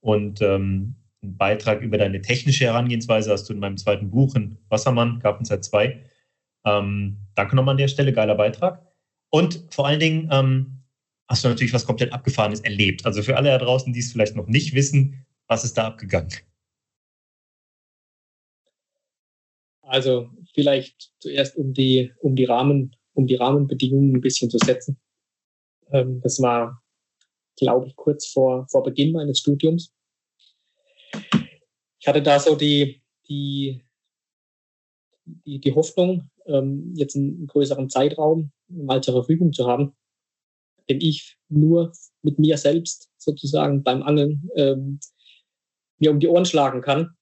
und ähm, einen Beitrag über deine technische Herangehensweise hast du in meinem zweiten Buch in Wassermann, Gartenzeit 2. Ähm, danke nochmal an der Stelle, geiler Beitrag. Und vor allen Dingen, ähm, hast du natürlich was komplett Abgefahrenes erlebt. Also für alle da draußen, die es vielleicht noch nicht wissen, was ist da abgegangen? Also vielleicht zuerst um die, um die Rahmen, um die Rahmenbedingungen ein bisschen zu setzen. Ähm, das war, glaube ich, kurz vor, vor Beginn meines Studiums. Ich hatte da so die, die, die, die Hoffnung, ähm, jetzt einen größeren Zeitraum mal zur Verfügung zu haben, den ich nur mit mir selbst sozusagen beim Angeln ähm, mir um die Ohren schlagen kann.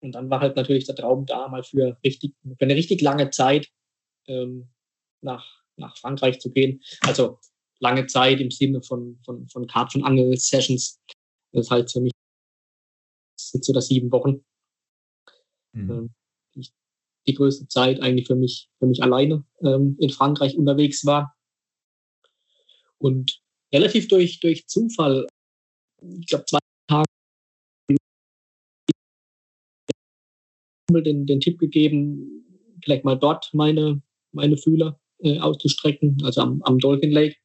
Und dann war halt natürlich der Traum da, mal für, richtig, für eine richtig lange Zeit ähm, nach, nach Frankreich zu gehen. Also lange Zeit im Sinne von, von, von Karpfenangel-Sessions. Das ist halt für mich sechs oder sieben Wochen. Mhm. Ähm, ich, die größte Zeit eigentlich für mich, für mich alleine ähm, in Frankreich unterwegs war. Und relativ durch, durch Zufall, ich glaube, zwei Tage den, den Tipp gegeben, vielleicht mal dort meine, meine Fühler äh, auszustrecken, also am, am Dolphin Lake.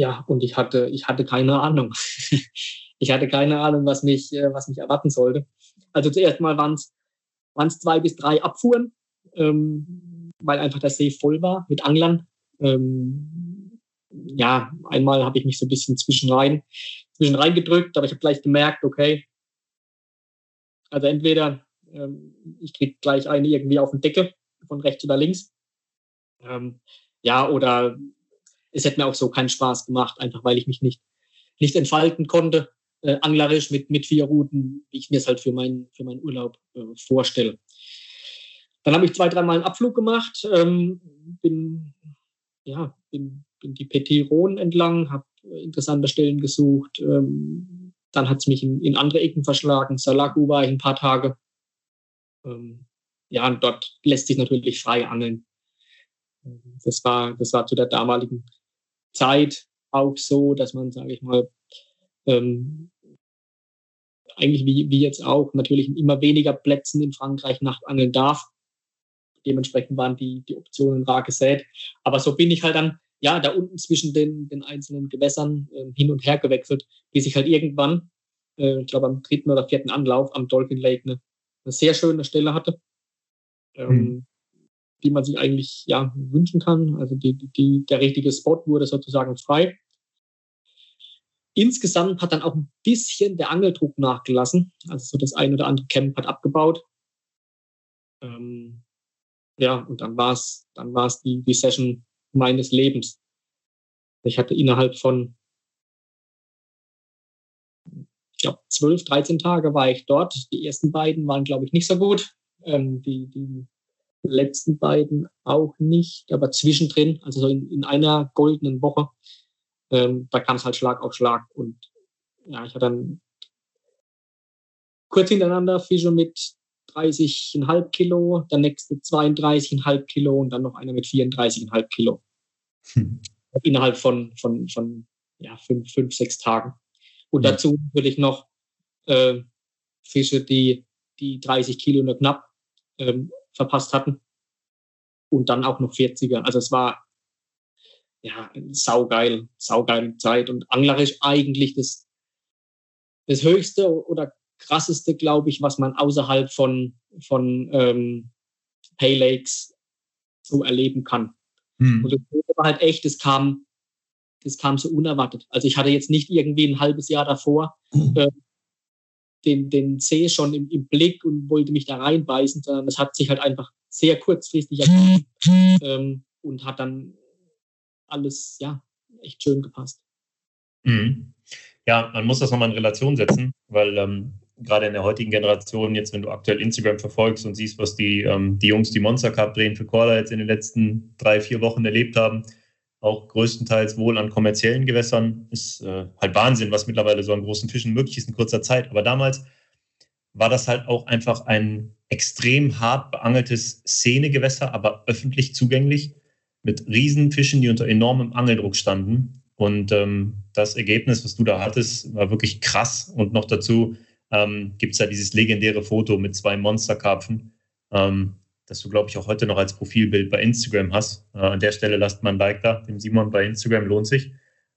ja, und ich hatte, ich hatte keine Ahnung. ich hatte keine Ahnung, was mich, äh, was mich erwarten sollte. Also zuerst mal waren es zwei bis drei Abfuhren, ähm, weil einfach der See voll war mit Anglern. Ähm, ja, einmal habe ich mich so ein bisschen zwischen rein, gedrückt, aber ich habe gleich gemerkt, okay, also entweder ähm, ich kriege gleich eine irgendwie auf den Deckel von rechts oder links. Ähm, ja, oder es hätte mir auch so keinen Spaß gemacht, einfach weil ich mich nicht, nicht entfalten konnte, äh, anglerisch mit, mit vier Routen, wie ich mir es halt für, mein, für meinen Urlaub äh, vorstelle. Dann habe ich zwei, dreimal einen Abflug gemacht, ähm, bin, ja, bin, bin die Petit Rhône entlang, habe interessante Stellen gesucht. Ähm, dann hat es mich in, in andere Ecken verschlagen. Salagu war ich ein paar Tage. Ähm, ja, und dort lässt sich natürlich frei angeln. Das war, das war zu der damaligen Zeit auch so, dass man, sage ich mal, ähm, eigentlich wie, wie jetzt auch natürlich in immer weniger Plätzen in Frankreich Nachtangeln darf. Dementsprechend waren die, die Optionen rar gesät. Aber so bin ich halt dann, ja, da unten zwischen den, den einzelnen Gewässern äh, hin und her gewechselt, bis ich halt irgendwann, äh, ich glaube am dritten oder vierten Anlauf am Dolphin Lake eine, eine sehr schöne Stelle hatte. Ähm, mhm die man sich eigentlich ja, wünschen kann. Also die, die, der richtige Spot wurde sozusagen frei. Insgesamt hat dann auch ein bisschen der Angeldruck nachgelassen. Also so das eine oder andere Camp hat abgebaut. Ähm, ja, und dann war es dann war's die, die Session meines Lebens. Ich hatte innerhalb von, ich glaube, 12, 13 Tage war ich dort. Die ersten beiden waren, glaube ich, nicht so gut. Ähm, die, die letzten beiden auch nicht, aber zwischendrin, also so in, in einer goldenen Woche, ähm, da kam es halt Schlag auf Schlag. Und ja, ich hatte dann kurz hintereinander Fische mit 30,5 Kilo, der nächste 32,5 Kilo und dann noch einer mit 34,5 Kilo. Hm. Innerhalb von, von, von ja, fünf, fünf, sechs Tagen. Und ja. dazu natürlich noch äh, Fische, die, die 30 Kilo nur knapp ähm, verpasst hatten. Und dann auch noch 40er. Also es war ja saugeil, saugeile Zeit und anglerisch eigentlich das, das höchste oder krasseste, glaube ich, was man außerhalb von, von ähm, Pay Lakes so erleben kann. Hm. Und das war halt echt, das kam, das kam so unerwartet. Also ich hatte jetzt nicht irgendwie ein halbes Jahr davor hm. äh, den, den See schon im, im Blick und wollte mich da reinbeißen, sondern es hat sich halt einfach sehr kurzfristig ergeben ähm, und hat dann alles, ja, echt schön gepasst. Mhm. Ja, man muss das nochmal in Relation setzen, weil ähm, gerade in der heutigen Generation, jetzt wenn du aktuell Instagram verfolgst und siehst, was die, ähm, die Jungs, die Monster Cup drehen für Corda jetzt in den letzten drei, vier Wochen erlebt haben, auch größtenteils wohl an kommerziellen Gewässern. Ist äh, halt Wahnsinn, was mittlerweile so an großen Fischen möglich ist in kurzer Zeit. Aber damals war das halt auch einfach ein extrem hart beangeltes Szenegewässer, aber öffentlich zugänglich mit Riesenfischen, die unter enormem Angeldruck standen. Und ähm, das Ergebnis, was du da hattest, war wirklich krass. Und noch dazu ähm, gibt es ja dieses legendäre Foto mit zwei Monsterkarpfen. Ähm, das du, glaube ich, auch heute noch als Profilbild bei Instagram hast. Äh, an der Stelle lasst mal ein Like da, dem Simon bei Instagram lohnt sich.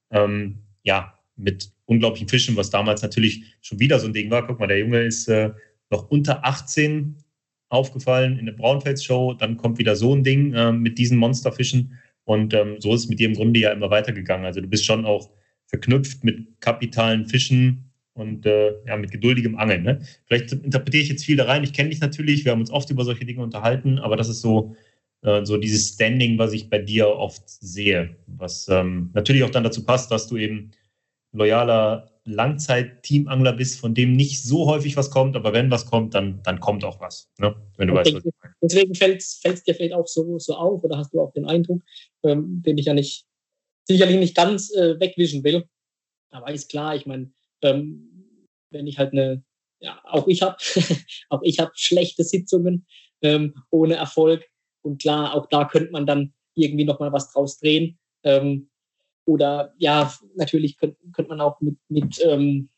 Ähm, ja, mit unglaublichen Fischen, was damals natürlich schon wieder so ein Ding war. Guck mal, der Junge ist äh, noch unter 18 aufgefallen in der Braunfels-Show. Dann kommt wieder so ein Ding äh, mit diesen Monsterfischen. Und ähm, so ist es mit dir im Grunde ja immer weitergegangen. Also du bist schon auch verknüpft mit kapitalen Fischen, und äh, ja, mit geduldigem Angeln. Ne? Vielleicht interpretiere ich jetzt viel da rein. Ich kenne dich natürlich, wir haben uns oft über solche Dinge unterhalten, aber das ist so, äh, so dieses Standing, was ich bei dir oft sehe, was ähm, natürlich auch dann dazu passt, dass du eben loyaler Langzeit-Teamangler bist, von dem nicht so häufig was kommt, aber wenn was kommt, dann, dann kommt auch was. Ne? Wenn du weißt, was ich meine. Deswegen fällt es dir vielleicht auch so, so auf oder hast du auch den Eindruck, ähm, den ich ja nicht sicherlich nicht ganz äh, wegwischen will. Aber ist klar, ich meine, ähm, wenn ich halt eine, ja, auch ich habe, auch ich habe schlechte Sitzungen ähm, ohne Erfolg. Und klar, auch da könnte man dann irgendwie nochmal was draus drehen. Ähm, oder ja, natürlich könnte könnt man auch mit, mit ähm,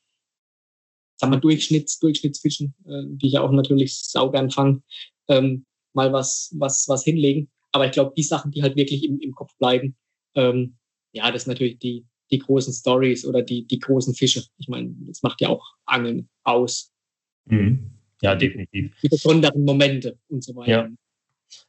sagen wir, Durchschnitts, Durchschnittsfischen, äh, die ich auch natürlich saugern fange, ähm, mal was, was, was hinlegen. Aber ich glaube, die Sachen, die halt wirklich im, im Kopf bleiben, ähm, ja, das ist natürlich die, die großen Stories oder die, die großen Fische. Ich meine, das macht ja auch Angeln aus. Mhm. Ja, definitiv. Die besonderen Momente und so weiter. Ja.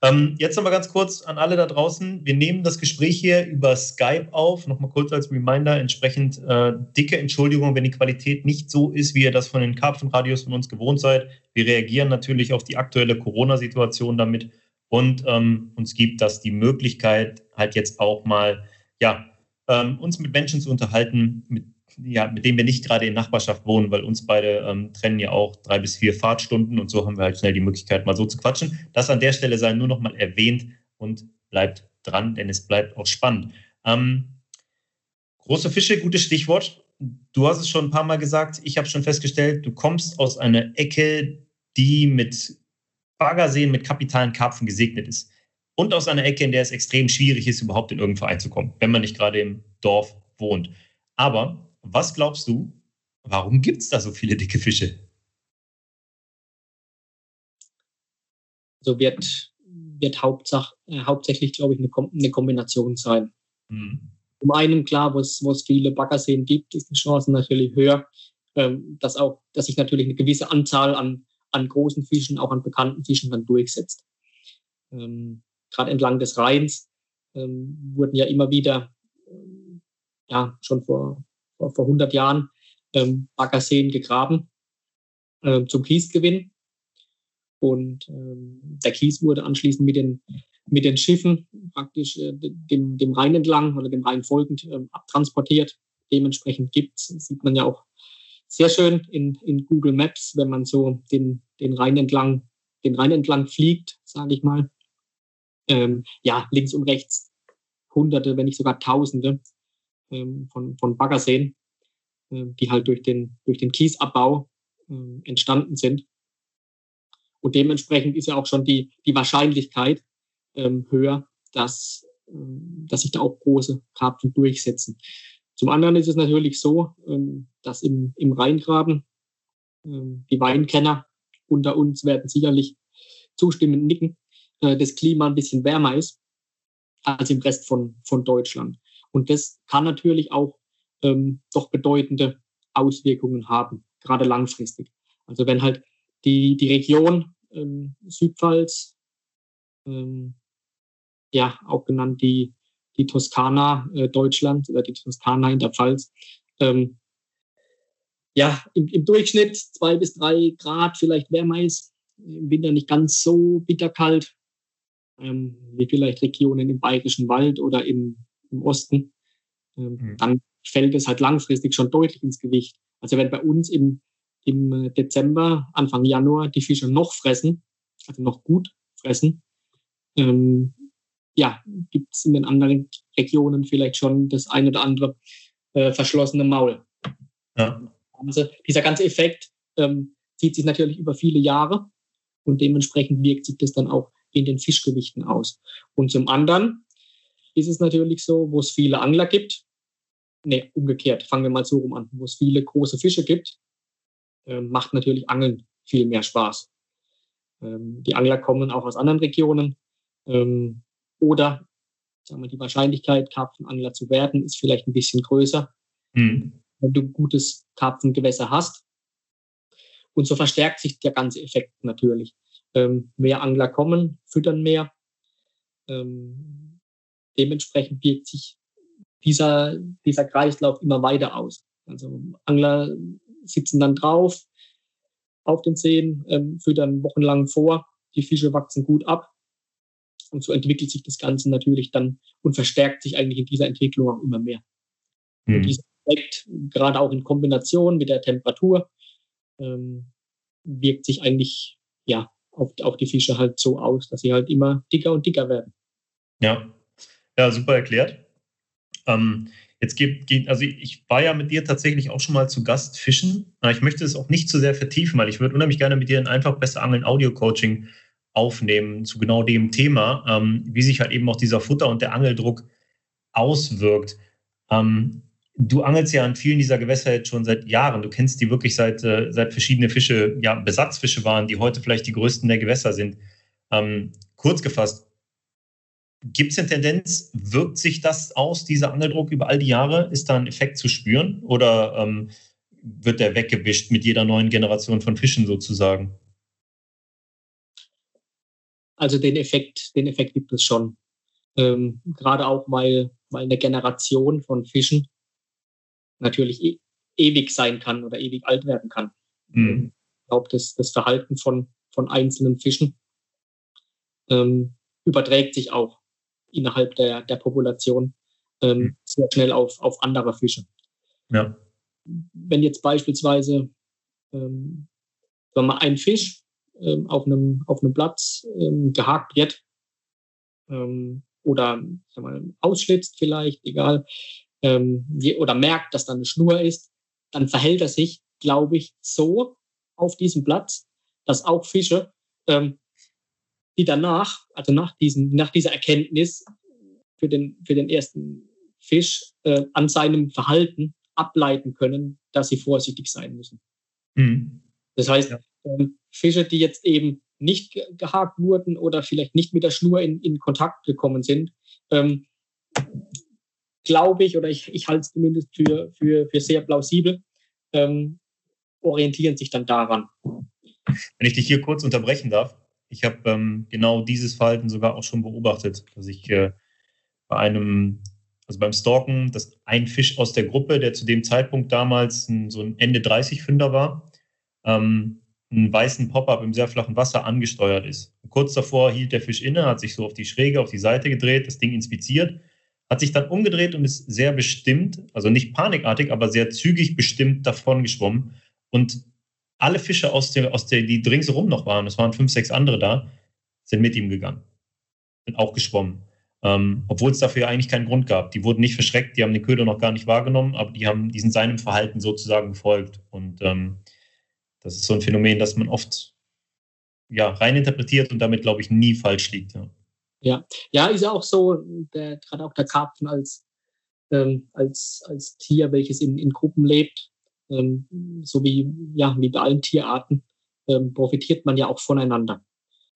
Ähm, jetzt nochmal ganz kurz an alle da draußen. Wir nehmen das Gespräch hier über Skype auf. Nochmal kurz als Reminder, entsprechend äh, dicke Entschuldigung, wenn die Qualität nicht so ist, wie ihr das von den Karpfenradios von uns gewohnt seid. Wir reagieren natürlich auf die aktuelle Corona-Situation damit und ähm, uns gibt das die Möglichkeit, halt jetzt auch mal, ja, ähm, uns mit Menschen zu unterhalten, mit, ja, mit denen wir nicht gerade in Nachbarschaft wohnen, weil uns beide ähm, trennen ja auch drei bis vier Fahrtstunden und so haben wir halt schnell die Möglichkeit, mal so zu quatschen. Das an der Stelle sei nur noch mal erwähnt und bleibt dran, denn es bleibt auch spannend. Ähm, große Fische, gutes Stichwort. Du hast es schon ein paar Mal gesagt. Ich habe schon festgestellt, du kommst aus einer Ecke, die mit Baggerseen, mit kapitalen Karpfen gesegnet ist und aus einer Ecke, in der es extrem schwierig ist, überhaupt in irgendeinen Verein zu kommen, wenn man nicht gerade im Dorf wohnt. Aber was glaubst du, warum gibt es da so viele dicke Fische? So wird, wird Hauptsach, äh, hauptsächlich, glaube ich, eine, eine Kombination sein. Mhm. Um einen, klar, wo es, wo es viele Baggerseen gibt, ist die Chance natürlich höher, ähm, dass auch, dass sich natürlich eine gewisse Anzahl an, an großen Fischen, auch an bekannten Fischen dann durchsetzt. Ähm, gerade entlang des Rheins, ähm, wurden ja immer wieder, ähm, ja, schon vor, vor, vor 100 Jahren ähm, Baggerseen gegraben äh, zum Kiesgewinn. Und ähm, der Kies wurde anschließend mit den, mit den Schiffen praktisch äh, dem, dem Rhein entlang oder dem Rhein folgend äh, abtransportiert. Dementsprechend gibt sieht man ja auch sehr schön in, in Google Maps, wenn man so den, den Rhein entlang, den Rhein entlang fliegt, sage ich mal, ähm, ja, links und rechts Hunderte, wenn nicht sogar Tausende ähm, von, von Baggerseen, äh, die halt durch den, durch den Kiesabbau äh, entstanden sind. Und dementsprechend ist ja auch schon die, die Wahrscheinlichkeit ähm, höher, dass, ähm, dass sich da auch große Karpfen durchsetzen. Zum anderen ist es natürlich so, ähm, dass im, im Rheingraben ähm, die Weinkenner unter uns werden sicherlich zustimmend nicken, äh, das Klima ein bisschen wärmer ist als im Rest von, von Deutschland. Und das kann natürlich auch ähm, doch bedeutende Auswirkungen haben, gerade langfristig. Also wenn halt die, die Region ähm, Südpfalz, ähm, ja auch genannt die, die Toskana äh, Deutschland oder die Toskana in der Pfalz, ähm, ja, im, im Durchschnitt zwei bis drei Grad vielleicht wärmer ist, im Winter nicht ganz so bitterkalt, ähm, wie vielleicht Regionen im Bayerischen Wald oder im, im Osten, ähm, mhm. dann fällt es halt langfristig schon deutlich ins Gewicht. Also wenn bei uns im, im Dezember, Anfang Januar die Fische noch fressen, also noch gut fressen, ähm, ja, gibt es in den anderen Regionen vielleicht schon das ein oder andere äh, verschlossene Maul. Ja. Also dieser ganze Effekt ähm, zieht sich natürlich über viele Jahre und dementsprechend wirkt sich das dann auch in den Fischgewichten aus. Und zum anderen ist es natürlich so, wo es viele Angler gibt, nee, umgekehrt, fangen wir mal so rum an, wo es viele große Fische gibt, äh, macht natürlich Angeln viel mehr Spaß. Ähm, die Angler kommen auch aus anderen Regionen ähm, oder sagen wir, die Wahrscheinlichkeit, Karpfenangler zu werden, ist vielleicht ein bisschen größer, mhm. wenn du ein gutes Karpfengewässer hast. Und so verstärkt sich der ganze Effekt natürlich ähm, mehr Angler kommen, füttern mehr. Ähm, dementsprechend wirkt sich dieser, dieser Kreislauf immer weiter aus. Also Angler sitzen dann drauf auf den Seen, ähm, füttern wochenlang vor, die Fische wachsen gut ab. Und so entwickelt sich das Ganze natürlich dann und verstärkt sich eigentlich in dieser Entwicklung auch immer mehr. Mhm. Und dieser Effekt, gerade auch in Kombination mit der Temperatur, ähm, wirkt sich eigentlich ja auf, auf die Fische halt so aus, dass sie halt immer dicker und dicker werden. Ja, ja super erklärt. Ähm, jetzt gibt, also ich war ja mit dir tatsächlich auch schon mal zu Gast fischen. Ich möchte es auch nicht zu sehr vertiefen, weil ich würde unheimlich gerne mit dir ein einfach besser Angeln Audio Coaching aufnehmen zu genau dem Thema, ähm, wie sich halt eben auch dieser Futter- und der Angeldruck auswirkt. Ähm, du angelst ja an vielen dieser Gewässer jetzt schon seit Jahren. Du kennst die wirklich seit, äh, seit verschiedene Fische, ja, Besatzfische waren, die heute vielleicht die größten der Gewässer sind. Ähm, kurz gefasst, Gibt es eine Tendenz, wirkt sich das aus, dieser Angeldruck über all die Jahre? Ist da ein Effekt zu spüren oder ähm, wird der weggewischt mit jeder neuen Generation von Fischen sozusagen? Also den Effekt, den Effekt gibt es schon. Ähm, gerade auch, weil, weil eine Generation von Fischen natürlich e ewig sein kann oder ewig alt werden kann. Mhm. Ich glaube, das, das Verhalten von, von einzelnen Fischen ähm, überträgt sich auch innerhalb der, der Population ähm, mhm. sehr schnell auf, auf andere Fische. Ja. Wenn jetzt beispielsweise ähm, wenn man ein Fisch ähm, auf, einem, auf einem Platz ähm, gehakt wird ähm, oder sag mal, ausschlitzt vielleicht, egal, ähm, oder merkt, dass da eine Schnur ist, dann verhält er sich, glaube ich, so auf diesem Platz, dass auch Fische, ähm, die danach, also nach, diesen, nach dieser Erkenntnis für den, für den ersten Fisch äh, an seinem Verhalten ableiten können, dass sie vorsichtig sein müssen. Mhm. Das heißt, ja. ähm, Fische, die jetzt eben nicht gehakt wurden oder vielleicht nicht mit der Schnur in, in Kontakt gekommen sind, ähm, glaube ich, oder ich, ich halte es zumindest für, für, für sehr plausibel, ähm, orientieren sich dann daran. Wenn ich dich hier kurz unterbrechen darf, ich habe ähm, genau dieses Verhalten sogar auch schon beobachtet, dass ich äh, bei einem, also beim Stalken, dass ein Fisch aus der Gruppe, der zu dem Zeitpunkt damals ein, so ein Ende 30-Fünder war, ähm, einen weißen Pop-up im sehr flachen Wasser angesteuert ist. Und kurz davor hielt der Fisch inne, hat sich so auf die Schräge, auf die Seite gedreht, das Ding inspiziert, hat sich dann umgedreht und ist sehr bestimmt, also nicht panikartig, aber sehr zügig bestimmt davon geschwommen. Und alle Fische aus der, aus der, die ringsherum noch waren, es waren fünf, sechs andere da, sind mit ihm gegangen. Sind auch geschwommen. Ähm, obwohl es dafür eigentlich keinen Grund gab. Die wurden nicht verschreckt, die haben den Köder noch gar nicht wahrgenommen, aber die haben, die sind seinem Verhalten sozusagen gefolgt. Und ähm, das ist so ein Phänomen, das man oft ja, reininterpretiert und damit, glaube ich, nie falsch liegt. Ja, ja, ja ist ja auch so, der, gerade auch der Karpfen als, ähm, als, als Tier, welches in, in Gruppen lebt, ähm, so wie, ja, wie bei allen Tierarten, ähm, profitiert man ja auch voneinander.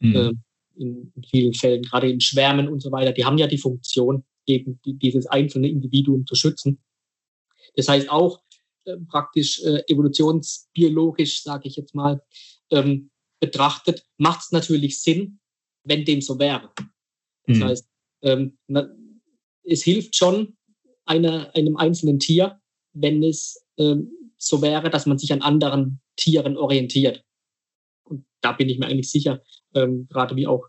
Mhm. Ähm, in, vielen Fällen, gerade in Schwärmen und so weiter, die haben ja die Funktion, eben die, dieses einzelne Individuum zu schützen. Das heißt auch äh, praktisch äh, evolutionsbiologisch, sage ich jetzt mal, ähm, betrachtet, macht es natürlich Sinn, wenn dem so wäre. Das mhm. heißt, ähm, na, es hilft schon einer, einem einzelnen Tier, wenn es ähm, so wäre, dass man sich an anderen Tieren orientiert. Und da bin ich mir eigentlich sicher, ähm, gerade wie auch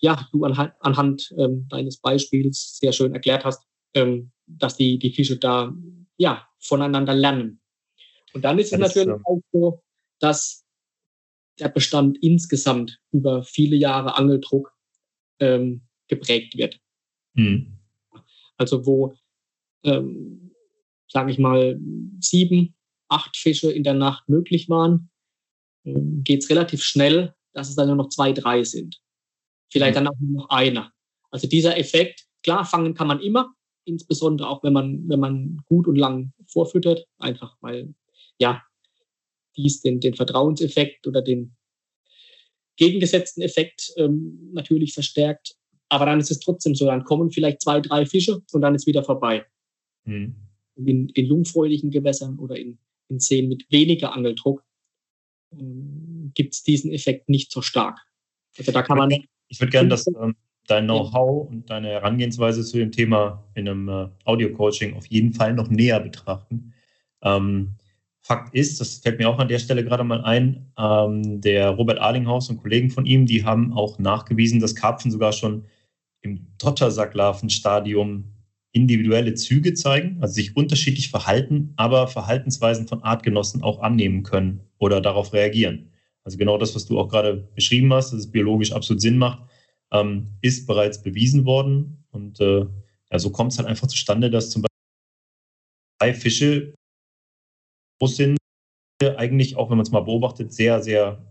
ja, du anhand, anhand ähm, deines Beispiels sehr schön erklärt hast, ähm, dass die, die Fische da ja, voneinander lernen. Und dann ist es natürlich ist, auch so, dass der Bestand insgesamt über viele Jahre Angeldruck ähm, geprägt wird. Mhm. Also wo ähm, sage ich mal, sieben, acht Fische in der Nacht möglich waren, ähm, geht es relativ schnell, dass es dann nur noch zwei, drei sind. Vielleicht dann auch nur noch einer. Also dieser Effekt, klar, fangen kann man immer, insbesondere auch wenn man, wenn man gut und lang vorfüttert, einfach weil, ja, dies den, den Vertrauenseffekt oder den gegengesetzten Effekt ähm, natürlich verstärkt. Aber dann ist es trotzdem so, dann kommen vielleicht zwei, drei Fische und dann ist wieder vorbei. Mhm in, in jungfräulichen Gewässern oder in, in Seen mit weniger Angeldruck ähm, gibt es diesen Effekt nicht so stark. Also da kann man. Ich würde gerne, dass ähm, dein Know-how und deine Herangehensweise zu dem Thema in einem äh, Audio-Coaching auf jeden Fall noch näher betrachten. Ähm, Fakt ist, das fällt mir auch an der Stelle gerade mal ein, ähm, der Robert Arlinghaus und Kollegen von ihm, die haben auch nachgewiesen, dass Karpfen sogar schon im Dottersacklarvenstadium individuelle Züge zeigen, also sich unterschiedlich verhalten, aber Verhaltensweisen von Artgenossen auch annehmen können oder darauf reagieren. Also genau das, was du auch gerade beschrieben hast, dass es biologisch absolut Sinn macht, ähm, ist bereits bewiesen worden. Und äh, ja, so kommt es halt einfach zustande, dass zum Beispiel drei Fische groß sind, eigentlich, auch wenn man es mal beobachtet, sehr, sehr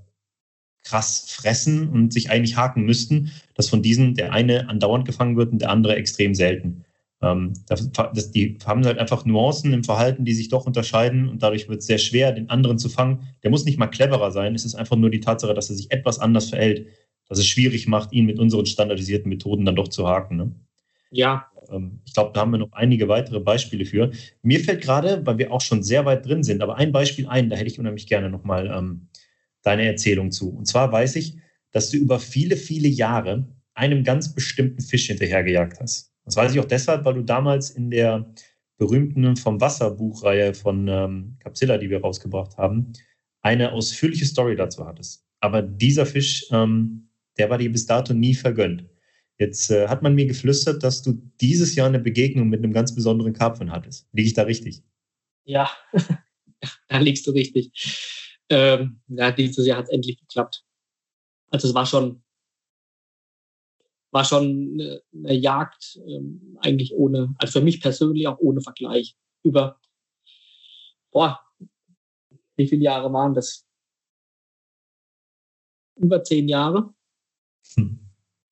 krass fressen und sich eigentlich haken müssten, dass von diesen der eine andauernd gefangen wird und der andere extrem selten. Ähm, das, das, die haben halt einfach Nuancen im Verhalten, die sich doch unterscheiden und dadurch wird es sehr schwer, den anderen zu fangen. Der muss nicht mal cleverer sein, es ist einfach nur die Tatsache, dass er sich etwas anders verhält, was es schwierig macht, ihn mit unseren standardisierten Methoden dann doch zu haken. Ne? Ja. Ähm, ich glaube, da haben wir noch einige weitere Beispiele für. Mir fällt gerade, weil wir auch schon sehr weit drin sind, aber ein Beispiel ein, da hätte ich unheimlich gerne nochmal ähm, deine Erzählung zu. Und zwar weiß ich, dass du über viele, viele Jahre einem ganz bestimmten Fisch hinterhergejagt hast. Das weiß ich auch deshalb, weil du damals in der berühmten vom Wasser Buchreihe von ähm, Capsilla, die wir rausgebracht haben, eine ausführliche Story dazu hattest. Aber dieser Fisch, ähm, der war dir bis dato nie vergönnt. Jetzt äh, hat man mir geflüstert, dass du dieses Jahr eine Begegnung mit einem ganz besonderen Karpfen hattest. Liege ich da richtig? Ja, da liegst du richtig. Ähm, ja, dieses Jahr hat es endlich geklappt. Also es war schon, war schon eine, Jagd ähm, eigentlich ohne, also für mich persönlich auch ohne Vergleich. Über, boah, wie viele Jahre waren das? Über zehn Jahre. Hm.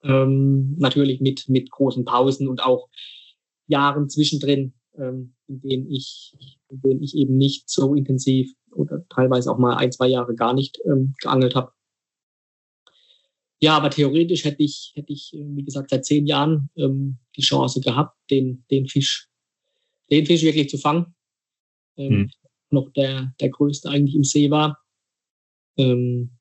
Ähm, natürlich mit, mit großen Pausen und auch Jahren zwischendrin, ähm, in denen ich, in denen ich eben nicht so intensiv oder teilweise auch mal ein, zwei Jahre gar nicht ähm, geangelt habe. Ja, aber theoretisch hätte ich, hätte ich, äh, wie gesagt, seit zehn Jahren ähm, die Chance gehabt, den, den Fisch, den Fisch wirklich zu fangen. Ähm, hm. Noch der, der größte eigentlich im See war. Ähm,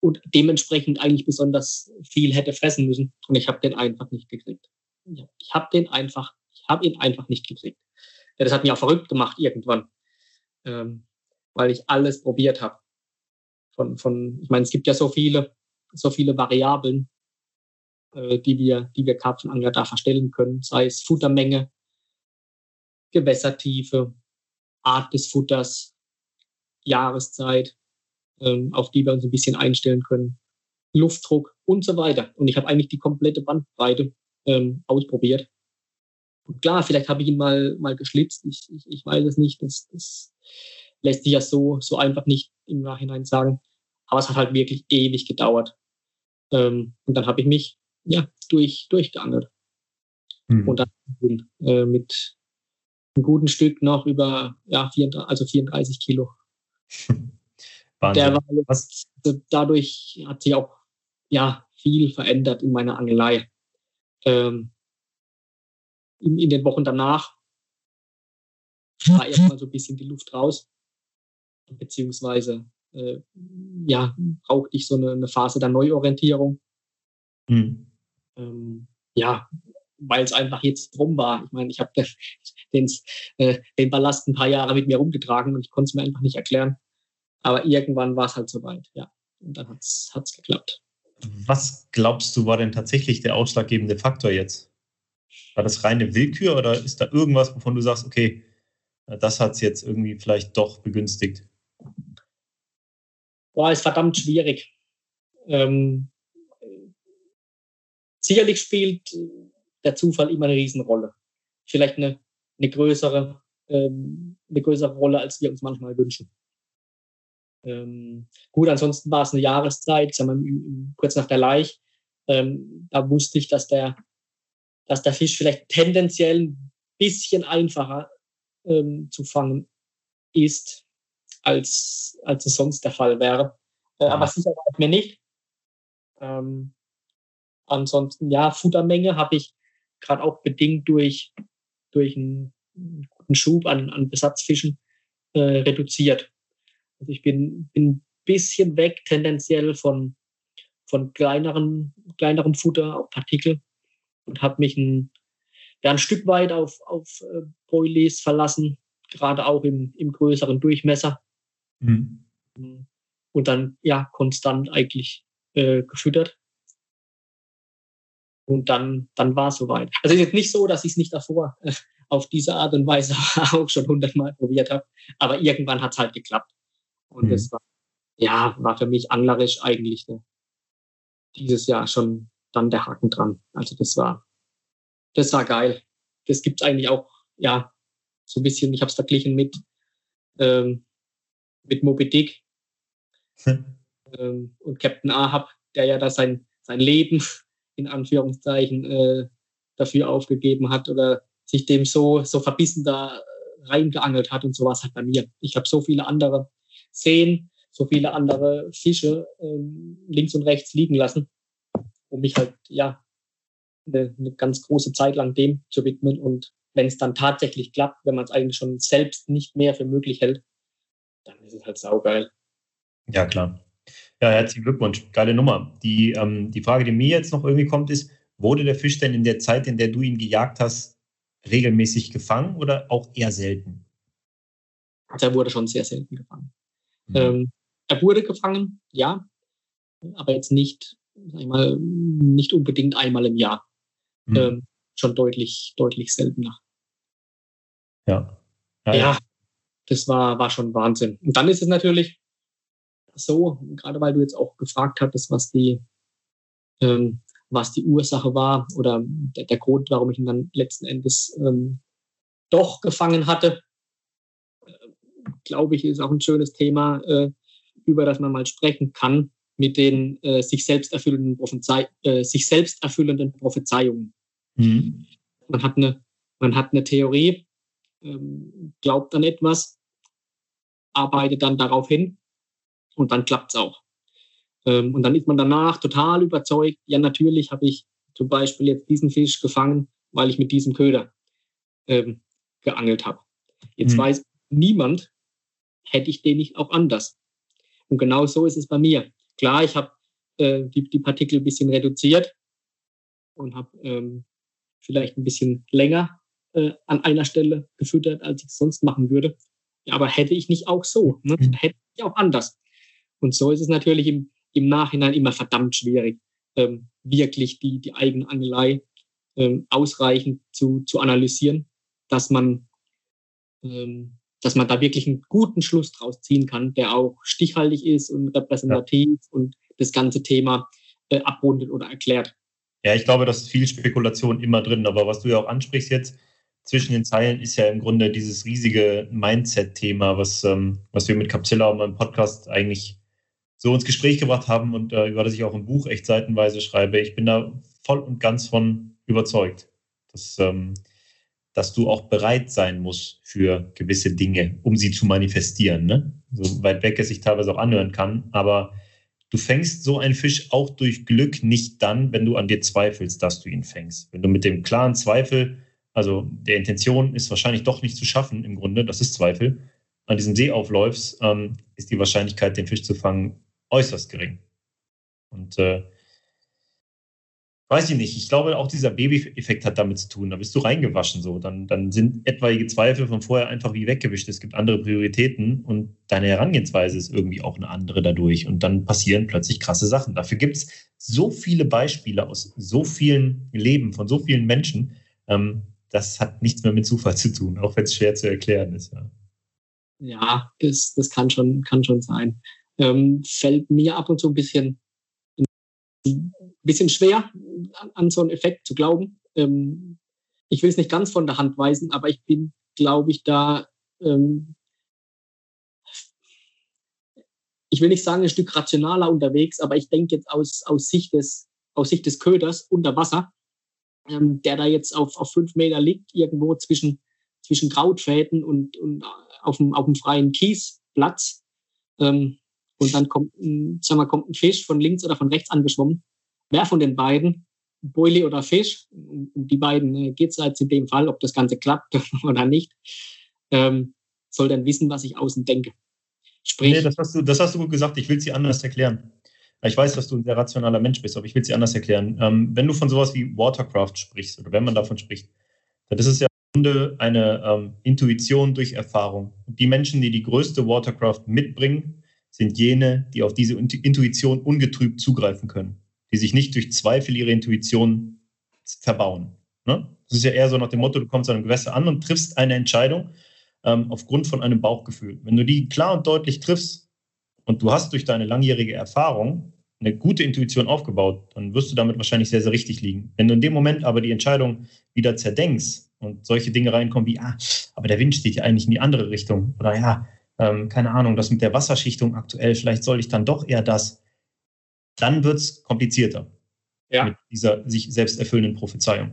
und dementsprechend eigentlich besonders viel hätte fressen müssen. Und ich habe den einfach nicht gekriegt. Ich habe den einfach, ich habe ihn einfach nicht gekriegt. Ja, das hat mich auch verrückt gemacht irgendwann, ähm, weil ich alles probiert habe. Von, von, ich meine, es gibt ja so viele, so viele Variablen, äh, die wir, die wir Karpfenangler da verstellen können, sei es Futtermenge, Gewässertiefe, Art des Futters, Jahreszeit, auf die wir uns ein bisschen einstellen können. Luftdruck und so weiter. Und ich habe eigentlich die komplette Bandbreite ähm, ausprobiert. Und klar, vielleicht habe ich ihn mal, mal geschlitzt. Ich, ich, ich weiß es nicht. Das, das lässt sich ja so, so einfach nicht im Nachhinein sagen. Aber es hat halt wirklich ewig gedauert. Ähm, und dann habe ich mich ja durch, durchgeangelt. Mhm. Und dann äh, mit einem guten Stück noch über ja, 34, also 34 Kilo. Wahnsinn. Der war jetzt, dadurch hat sich auch ja viel verändert in meiner Angelei. Ähm, in, in den Wochen danach war erstmal so ein bisschen die Luft raus, beziehungsweise äh, ja, brauchte ich so eine, eine Phase der Neuorientierung. Mhm. Ähm, ja, weil es einfach jetzt rum war. Ich meine, ich habe den, äh, den Ballast ein paar Jahre mit mir rumgetragen und ich konnte es mir einfach nicht erklären. Aber irgendwann war es halt soweit, ja. Und dann hat es geklappt. Was glaubst du, war denn tatsächlich der ausschlaggebende Faktor jetzt? War das reine Willkür oder ist da irgendwas, wovon du sagst, okay, das hat es jetzt irgendwie vielleicht doch begünstigt? Boah, ist verdammt schwierig. Ähm, sicherlich spielt der Zufall immer eine Riesenrolle. Vielleicht eine, eine größere, ähm, eine größere Rolle, als wir uns manchmal wünschen. Ähm, gut, ansonsten war es eine Jahreszeit, sagen wir, kurz nach der Laich. Ähm, da wusste ich, dass der, dass der Fisch vielleicht tendenziell ein bisschen einfacher ähm, zu fangen ist, als, als es sonst der Fall wäre. Äh, aber sicher war es mir nicht. Ähm, ansonsten, ja, Futtermenge habe ich gerade auch bedingt durch, durch einen guten Schub an, an Besatzfischen äh, reduziert. Also ich bin, bin ein bisschen weg tendenziell von, von kleineren, kleinerem Futter, Partikel und habe mich ein, ja, ein Stück weit auf, auf äh, Boilies verlassen, gerade auch im, im größeren Durchmesser. Mhm. Und dann ja konstant eigentlich äh, gefüttert. Und dann, dann war es soweit. Also es ist jetzt nicht so, dass ich es nicht davor äh, auf diese Art und Weise auch schon hundertmal probiert habe, aber irgendwann hat es halt geklappt. Und mhm. das war, ja, war für mich anglerisch eigentlich ne, dieses Jahr schon dann der Haken dran. Also das war, das war geil. Das gibt's eigentlich auch, ja, so ein bisschen, ich habe es verglichen mit, ähm, mit Moby Dick hm. ähm, und Captain Ahab, der ja da sein, sein Leben in Anführungszeichen äh, dafür aufgegeben hat oder sich dem so, so verbissen da reingeangelt hat und sowas hat bei mir. Ich habe so viele andere sehen, so viele andere Fische ähm, links und rechts liegen lassen, um mich halt, ja, eine, eine ganz große Zeit lang dem zu widmen. Und wenn es dann tatsächlich klappt, wenn man es eigentlich schon selbst nicht mehr für möglich hält, dann ist es halt saugeil. Ja, klar. Ja, herzlichen Glückwunsch. Geile Nummer. Die, ähm, die Frage, die mir jetzt noch irgendwie kommt, ist, wurde der Fisch denn in der Zeit, in der du ihn gejagt hast, regelmäßig gefangen oder auch eher selten? Der wurde schon sehr selten gefangen. Mhm. Ähm, er wurde gefangen, ja, aber jetzt nicht, sag ich mal, nicht unbedingt einmal im Jahr. Mhm. Ähm, schon deutlich, deutlich seltener. Ja. Ja, ja. das war, war schon Wahnsinn. Und dann ist es natürlich so, gerade weil du jetzt auch gefragt hattest, was die, ähm, was die Ursache war oder der, der, Grund, warum ich ihn dann letzten Endes ähm, doch gefangen hatte, glaube ich, ist auch ein schönes Thema, äh, über das man mal sprechen kann mit den äh, sich selbst erfüllenden Prophezei äh, sich selbst erfüllenden Prophezeiungen. Mhm. Man hat eine man hat eine Theorie, ähm, glaubt an etwas, arbeitet dann darauf hin und dann klappt es auch. Ähm, und dann ist man danach total überzeugt, ja natürlich habe ich zum Beispiel jetzt diesen Fisch gefangen, weil ich mit diesem Köder ähm, geangelt habe. Jetzt mhm. weiß niemand, hätte ich den nicht auch anders. Und genau so ist es bei mir. Klar, ich habe äh, die, die Partikel ein bisschen reduziert und habe ähm, vielleicht ein bisschen länger äh, an einer Stelle gefüttert, als ich es sonst machen würde. Ja, aber hätte ich nicht auch so, ne? Mhm. hätte ich auch anders. Und so ist es natürlich im, im Nachhinein immer verdammt schwierig, ähm, wirklich die, die eigene Angelei ähm, ausreichend zu, zu analysieren, dass man, ähm, dass man da wirklich einen guten Schluss draus ziehen kann, der auch stichhaltig ist und repräsentativ ja. und das ganze Thema äh, abrundet oder erklärt. Ja, ich glaube, das ist viel Spekulation immer drin. Aber was du ja auch ansprichst jetzt, zwischen den Zeilen ist ja im Grunde dieses riesige Mindset-Thema, was, ähm, was wir mit Capsilla und meinem Podcast eigentlich so ins Gespräch gebracht haben und äh, über das ich auch im Buch echt seitenweise schreibe. Ich bin da voll und ganz von überzeugt, dass, ähm, dass du auch bereit sein musst für gewisse Dinge, um sie zu manifestieren. Ne? So weit weg es sich teilweise auch anhören kann, aber du fängst so einen Fisch auch durch Glück nicht dann, wenn du an dir zweifelst, dass du ihn fängst. Wenn du mit dem klaren Zweifel, also der Intention ist wahrscheinlich doch nicht zu schaffen im Grunde, das ist Zweifel, an diesem See aufläufst, ähm, ist die Wahrscheinlichkeit, den Fisch zu fangen, äußerst gering. Und äh, weiß ich nicht, ich glaube, auch dieser Baby-Effekt hat damit zu tun. Da bist du reingewaschen so. Dann, dann sind etwaige Zweifel von vorher einfach wie weggewischt. Es gibt andere Prioritäten und deine Herangehensweise ist irgendwie auch eine andere dadurch. Und dann passieren plötzlich krasse Sachen. Dafür gibt es so viele Beispiele aus so vielen Leben von so vielen Menschen. Ähm, das hat nichts mehr mit Zufall zu tun, auch wenn es schwer zu erklären ist. Ja, ja das, das kann, schon, kann schon sein ähm, fällt mir ab und zu ein bisschen, bisschen schwer, an, an so einen Effekt zu glauben. Ähm, ich will es nicht ganz von der Hand weisen, aber ich bin, glaube ich, da, ähm, ich will nicht sagen, ein Stück rationaler unterwegs, aber ich denke jetzt aus, aus, Sicht des, aus Sicht des Köders unter Wasser, ähm, der da jetzt auf, auf fünf Meter liegt, irgendwo zwischen, zwischen Krautfäden und, und auf, dem, auf dem freien Kiesplatz. Ähm, und dann kommt ein, sag mal, kommt ein Fisch von links oder von rechts angeschwommen. Wer von den beiden, Boilie oder Fisch, um die beiden äh, geht es jetzt in dem Fall, ob das Ganze klappt oder nicht, ähm, soll dann wissen, was ich außen denke. Sprich, nee, das hast, du, das hast du gut gesagt. Ich will sie anders erklären. Ich weiß, dass du ein sehr rationaler Mensch bist, aber ich will sie anders erklären. Ähm, wenn du von sowas wie Watercraft sprichst oder wenn man davon spricht, dann ist es ja im Grunde eine ähm, Intuition durch Erfahrung. Und die Menschen, die die größte Watercraft mitbringen, sind jene, die auf diese Intuition ungetrübt zugreifen können, die sich nicht durch Zweifel ihre Intuition verbauen. Ne? Das ist ja eher so nach dem Motto, du kommst an einem Gewässer an und triffst eine Entscheidung ähm, aufgrund von einem Bauchgefühl. Wenn du die klar und deutlich triffst und du hast durch deine langjährige Erfahrung eine gute Intuition aufgebaut, dann wirst du damit wahrscheinlich sehr, sehr richtig liegen. Wenn du in dem Moment aber die Entscheidung wieder zerdenkst und solche Dinge reinkommen wie, ah, aber der Wind steht ja eigentlich in die andere Richtung oder ja, ähm, keine Ahnung, das mit der Wasserschichtung aktuell, vielleicht soll ich dann doch eher das, dann wird es komplizierter ja. mit dieser sich selbst erfüllenden Prophezeiung.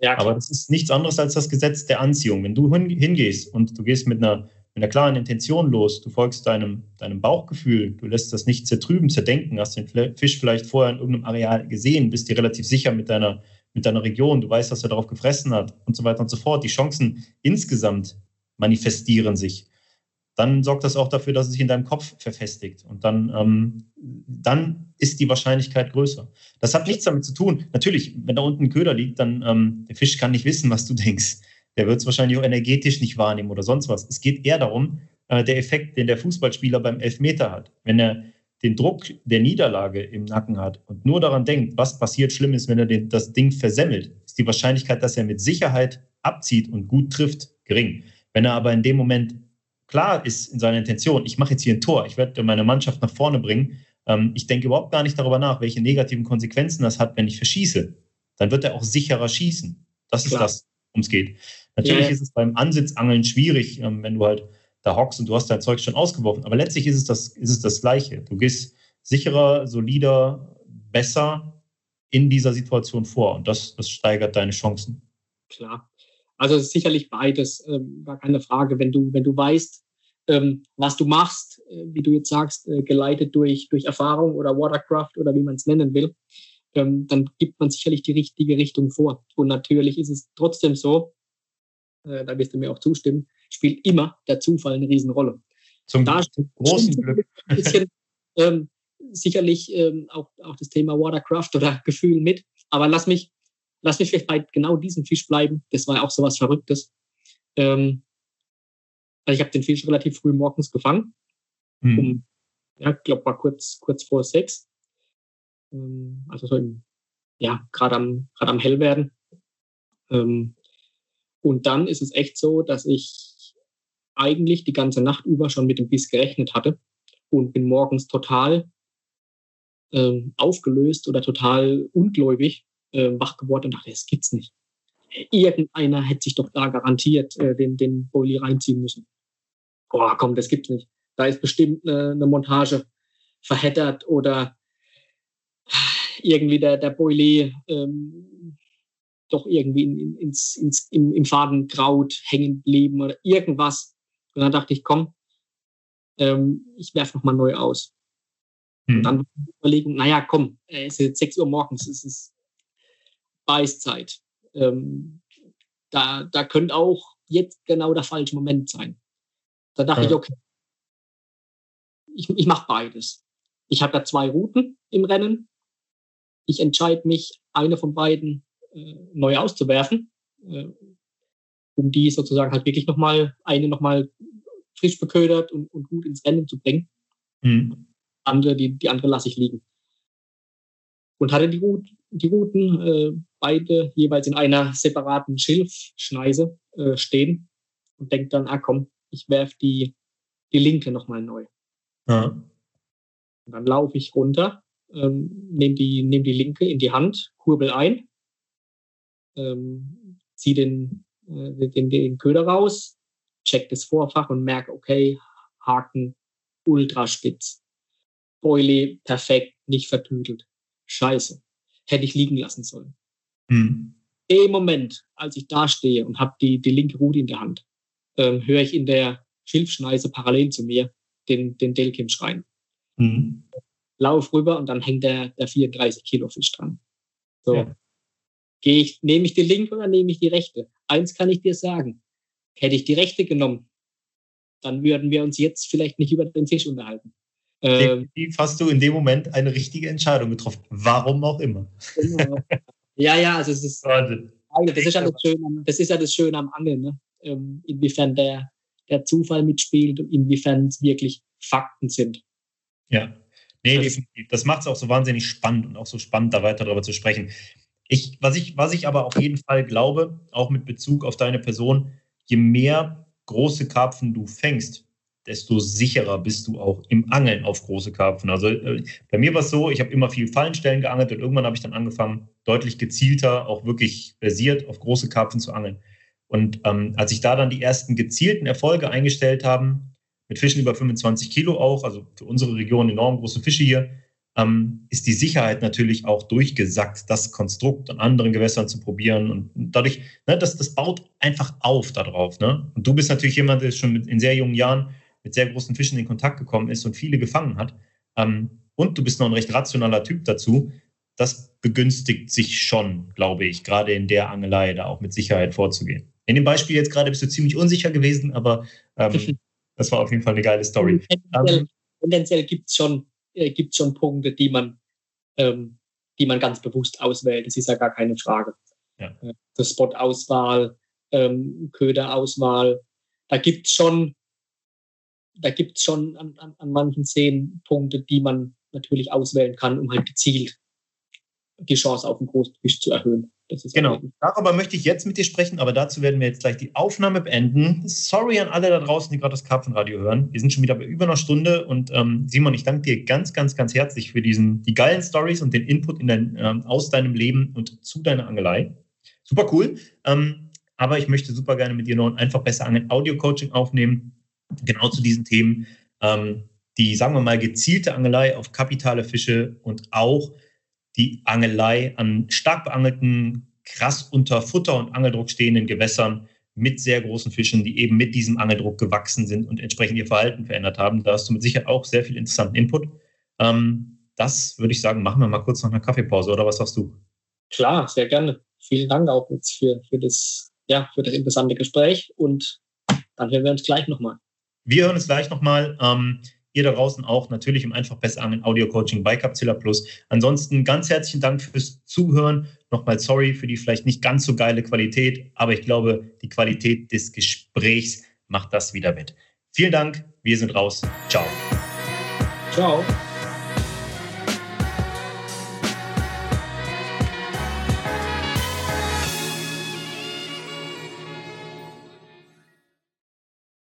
Ja, Aber das ist nichts anderes als das Gesetz der Anziehung. Wenn du hingehst und du gehst mit einer, mit einer klaren Intention los. Du folgst deinem, deinem Bauchgefühl, du lässt das nicht zertrüben, zerdenken, hast den Fisch vielleicht vorher in irgendeinem Areal gesehen, bist dir relativ sicher mit deiner, mit deiner Region, du weißt, dass er darauf gefressen hat und so weiter und so fort. Die Chancen insgesamt manifestieren sich. Dann sorgt das auch dafür, dass es sich in deinem Kopf verfestigt. Und dann, ähm, dann ist die Wahrscheinlichkeit größer. Das hat nichts damit zu tun. Natürlich, wenn da unten ein Köder liegt, dann ähm, der Fisch kann nicht wissen, was du denkst der wird es wahrscheinlich auch energetisch nicht wahrnehmen oder sonst was. Es geht eher darum, äh, der Effekt, den der Fußballspieler beim Elfmeter hat. Wenn er den Druck der Niederlage im Nacken hat und nur daran denkt, was passiert Schlimmes, wenn er den, das Ding versemmelt, ist die Wahrscheinlichkeit, dass er mit Sicherheit abzieht und gut trifft, gering. Wenn er aber in dem Moment klar ist in seiner Intention, ich mache jetzt hier ein Tor, ich werde meine Mannschaft nach vorne bringen, ähm, ich denke überhaupt gar nicht darüber nach, welche negativen Konsequenzen das hat, wenn ich verschieße, dann wird er auch sicherer schießen. Das ist klar. das, worum es geht. Natürlich ja. ist es beim Ansitzangeln schwierig, ähm, wenn du halt da hockst und du hast dein Zeug schon ausgeworfen. Aber letztlich ist es das, ist es das Gleiche. Du gehst sicherer, solider, besser in dieser Situation vor und das, das steigert deine Chancen. Klar. Also sicherlich beides, ähm, gar keine Frage. Wenn du, wenn du weißt, ähm, was du machst, äh, wie du jetzt sagst, äh, geleitet durch, durch Erfahrung oder Watercraft oder wie man es nennen will, ähm, dann gibt man sicherlich die richtige Richtung vor. Und natürlich ist es trotzdem so, äh, da wirst du mir auch zustimmen, spielt immer der Zufall eine Riesenrolle. Zum, da großen Glück. Bisschen, ähm, sicherlich ähm, auch, auch das Thema Watercraft oder Gefühl mit. Aber lass mich, lass mich vielleicht bei genau diesem Fisch bleiben. Das war ja auch so was Verrücktes. Ähm, also ich habe den Fisch relativ früh morgens gefangen. Hm. Um, ja, ich glaube, war kurz, kurz vor sechs. Ähm, also so im, ja, gerade am, gerade am Hellwerden. Ähm, und dann ist es echt so, dass ich eigentlich die ganze Nacht über schon mit dem Biss gerechnet hatte und bin morgens total ähm, aufgelöst oder total ungläubig äh, wach geworden und dachte, das gibt's nicht. Irgendeiner hätte sich doch da garantiert äh, den, den Boilie reinziehen müssen. Boah, komm, das gibt's nicht. Da ist bestimmt eine, eine Montage verheddert oder irgendwie der, der Boilie ähm, doch irgendwie in, ins, ins, im, im Fadenkraut hängen geblieben oder irgendwas. Und dann dachte ich, komm, ähm, ich werfe nochmal neu aus. Hm. Und dann die Überlegung, naja, komm, es ist jetzt 6 Uhr morgens, es ist Beißzeit. Ähm, da, da könnte auch jetzt genau der falsche Moment sein. Da dachte ja. ich, okay, ich, ich mache beides. Ich habe da zwei Routen im Rennen. Ich entscheide mich, eine von beiden äh, neu auszuwerfen, äh, um die sozusagen halt wirklich nochmal, eine nochmal frisch beködert und, und gut ins Rennen zu bringen. Mhm. Andere, die, die andere lasse ich liegen. Und hatte die, Rout, die Routen äh, beide jeweils in einer separaten Schilfschneise äh, stehen und denkt dann, ah komm, ich werf die, die linke nochmal neu. Ja. Und dann laufe ich runter, ähm, nehme die, nehm die linke in die Hand, kurbel ein ähm, ziehe den, äh, den, den Köder raus, check das Vorfach und merke, okay, Haken ultra spitz. Boilie perfekt, nicht vertüdelt. Scheiße. Hätte ich liegen lassen sollen. Mhm. Im Moment, als ich da stehe und habe die, die linke Rute in der Hand, ähm, höre ich in der Schilfschneise parallel zu mir den, den Delkim schreien. Mhm. Lauf rüber und dann hängt der, der 34 Kilo Fisch dran. So. Ja. Gehe ich, nehme ich die linke oder nehme ich die rechte? Eins kann ich dir sagen. Hätte ich die rechte genommen, dann würden wir uns jetzt vielleicht nicht über den Fisch unterhalten. Ähm, Definitiv hast du in dem Moment eine richtige Entscheidung getroffen. Warum auch immer. Genau. Ja, ja, also es ist, Wahnsinn. das ist ja das Schöne, das ist ja das Schöne am Angeln, ne? Ähm, inwiefern der, der Zufall mitspielt und inwiefern es wirklich Fakten sind. Ja, nee, das, definitiv. Das macht es auch so wahnsinnig spannend und auch so spannend, da weiter darüber zu sprechen. Ich, was, ich, was ich aber auf jeden Fall glaube, auch mit Bezug auf deine Person, je mehr große Karpfen du fängst, desto sicherer bist du auch im Angeln auf große Karpfen. Also äh, bei mir war es so, ich habe immer viel Fallenstellen geangelt und irgendwann habe ich dann angefangen, deutlich gezielter, auch wirklich versiert auf große Karpfen zu angeln. Und ähm, als ich da dann die ersten gezielten Erfolge eingestellt haben, mit Fischen über 25 Kilo auch, also für unsere Region enorm große Fische hier, ähm, ist die Sicherheit natürlich auch durchgesackt, das Konstrukt an anderen Gewässern zu probieren. Und dadurch, ne, das, das baut einfach auf darauf. Ne? Und du bist natürlich jemand, der schon mit, in sehr jungen Jahren mit sehr großen Fischen in Kontakt gekommen ist und viele gefangen hat. Ähm, und du bist noch ein recht rationaler Typ dazu. Das begünstigt sich schon, glaube ich, gerade in der Angelei da auch mit Sicherheit vorzugehen. In dem Beispiel jetzt gerade bist du ziemlich unsicher gewesen, aber ähm, das war auf jeden Fall eine geile Story. Tendenziell, ähm, tendenziell gibt es schon äh, schon Punkte, die man, ähm, die man ganz bewusst auswählt. Das ist ja gar keine Frage. Ja. Äh, Spot-Auswahl, ähm, Köderauswahl, da gibt es schon, da gibt's schon an, an, an manchen Szenen Punkte, die man natürlich auswählen kann, um halt gezielt die Chance auf einen großen Fisch zu erhöhen genau. Darüber möchte ich jetzt mit dir sprechen, aber dazu werden wir jetzt gleich die Aufnahme beenden. Sorry an alle da draußen, die gerade das Karpfenradio hören. Wir sind schon wieder bei über einer Stunde und ähm, Simon, ich danke dir ganz, ganz, ganz herzlich für diesen, die geilen Stories und den Input in dein, ähm, aus deinem Leben und zu deiner Angelei. Super cool. Ähm, aber ich möchte super gerne mit dir noch ein einfach besser Angeln Audio-Coaching aufnehmen, genau zu diesen Themen. Ähm, die, sagen wir mal, gezielte Angelei auf kapitale Fische und auch die Angelei an stark beangelten, krass unter Futter und Angeldruck stehenden Gewässern mit sehr großen Fischen, die eben mit diesem Angeldruck gewachsen sind und entsprechend ihr Verhalten verändert haben. Da hast du mit Sicherheit auch sehr viel interessanten Input. Ähm, das würde ich sagen, machen wir mal kurz nach einer Kaffeepause, oder was sagst du? Klar, sehr gerne. Vielen Dank auch jetzt für, für, das, ja, für das interessante Gespräch und dann hören wir uns gleich nochmal. Wir hören uns gleich nochmal. Ähm, Ihr da draußen auch natürlich im einfach besser angeln Audio-Coaching bei Capzilla Plus. Ansonsten ganz herzlichen Dank fürs Zuhören. Nochmal sorry für die vielleicht nicht ganz so geile Qualität, aber ich glaube, die Qualität des Gesprächs macht das wieder mit. Vielen Dank. Wir sind raus. Ciao. Ciao.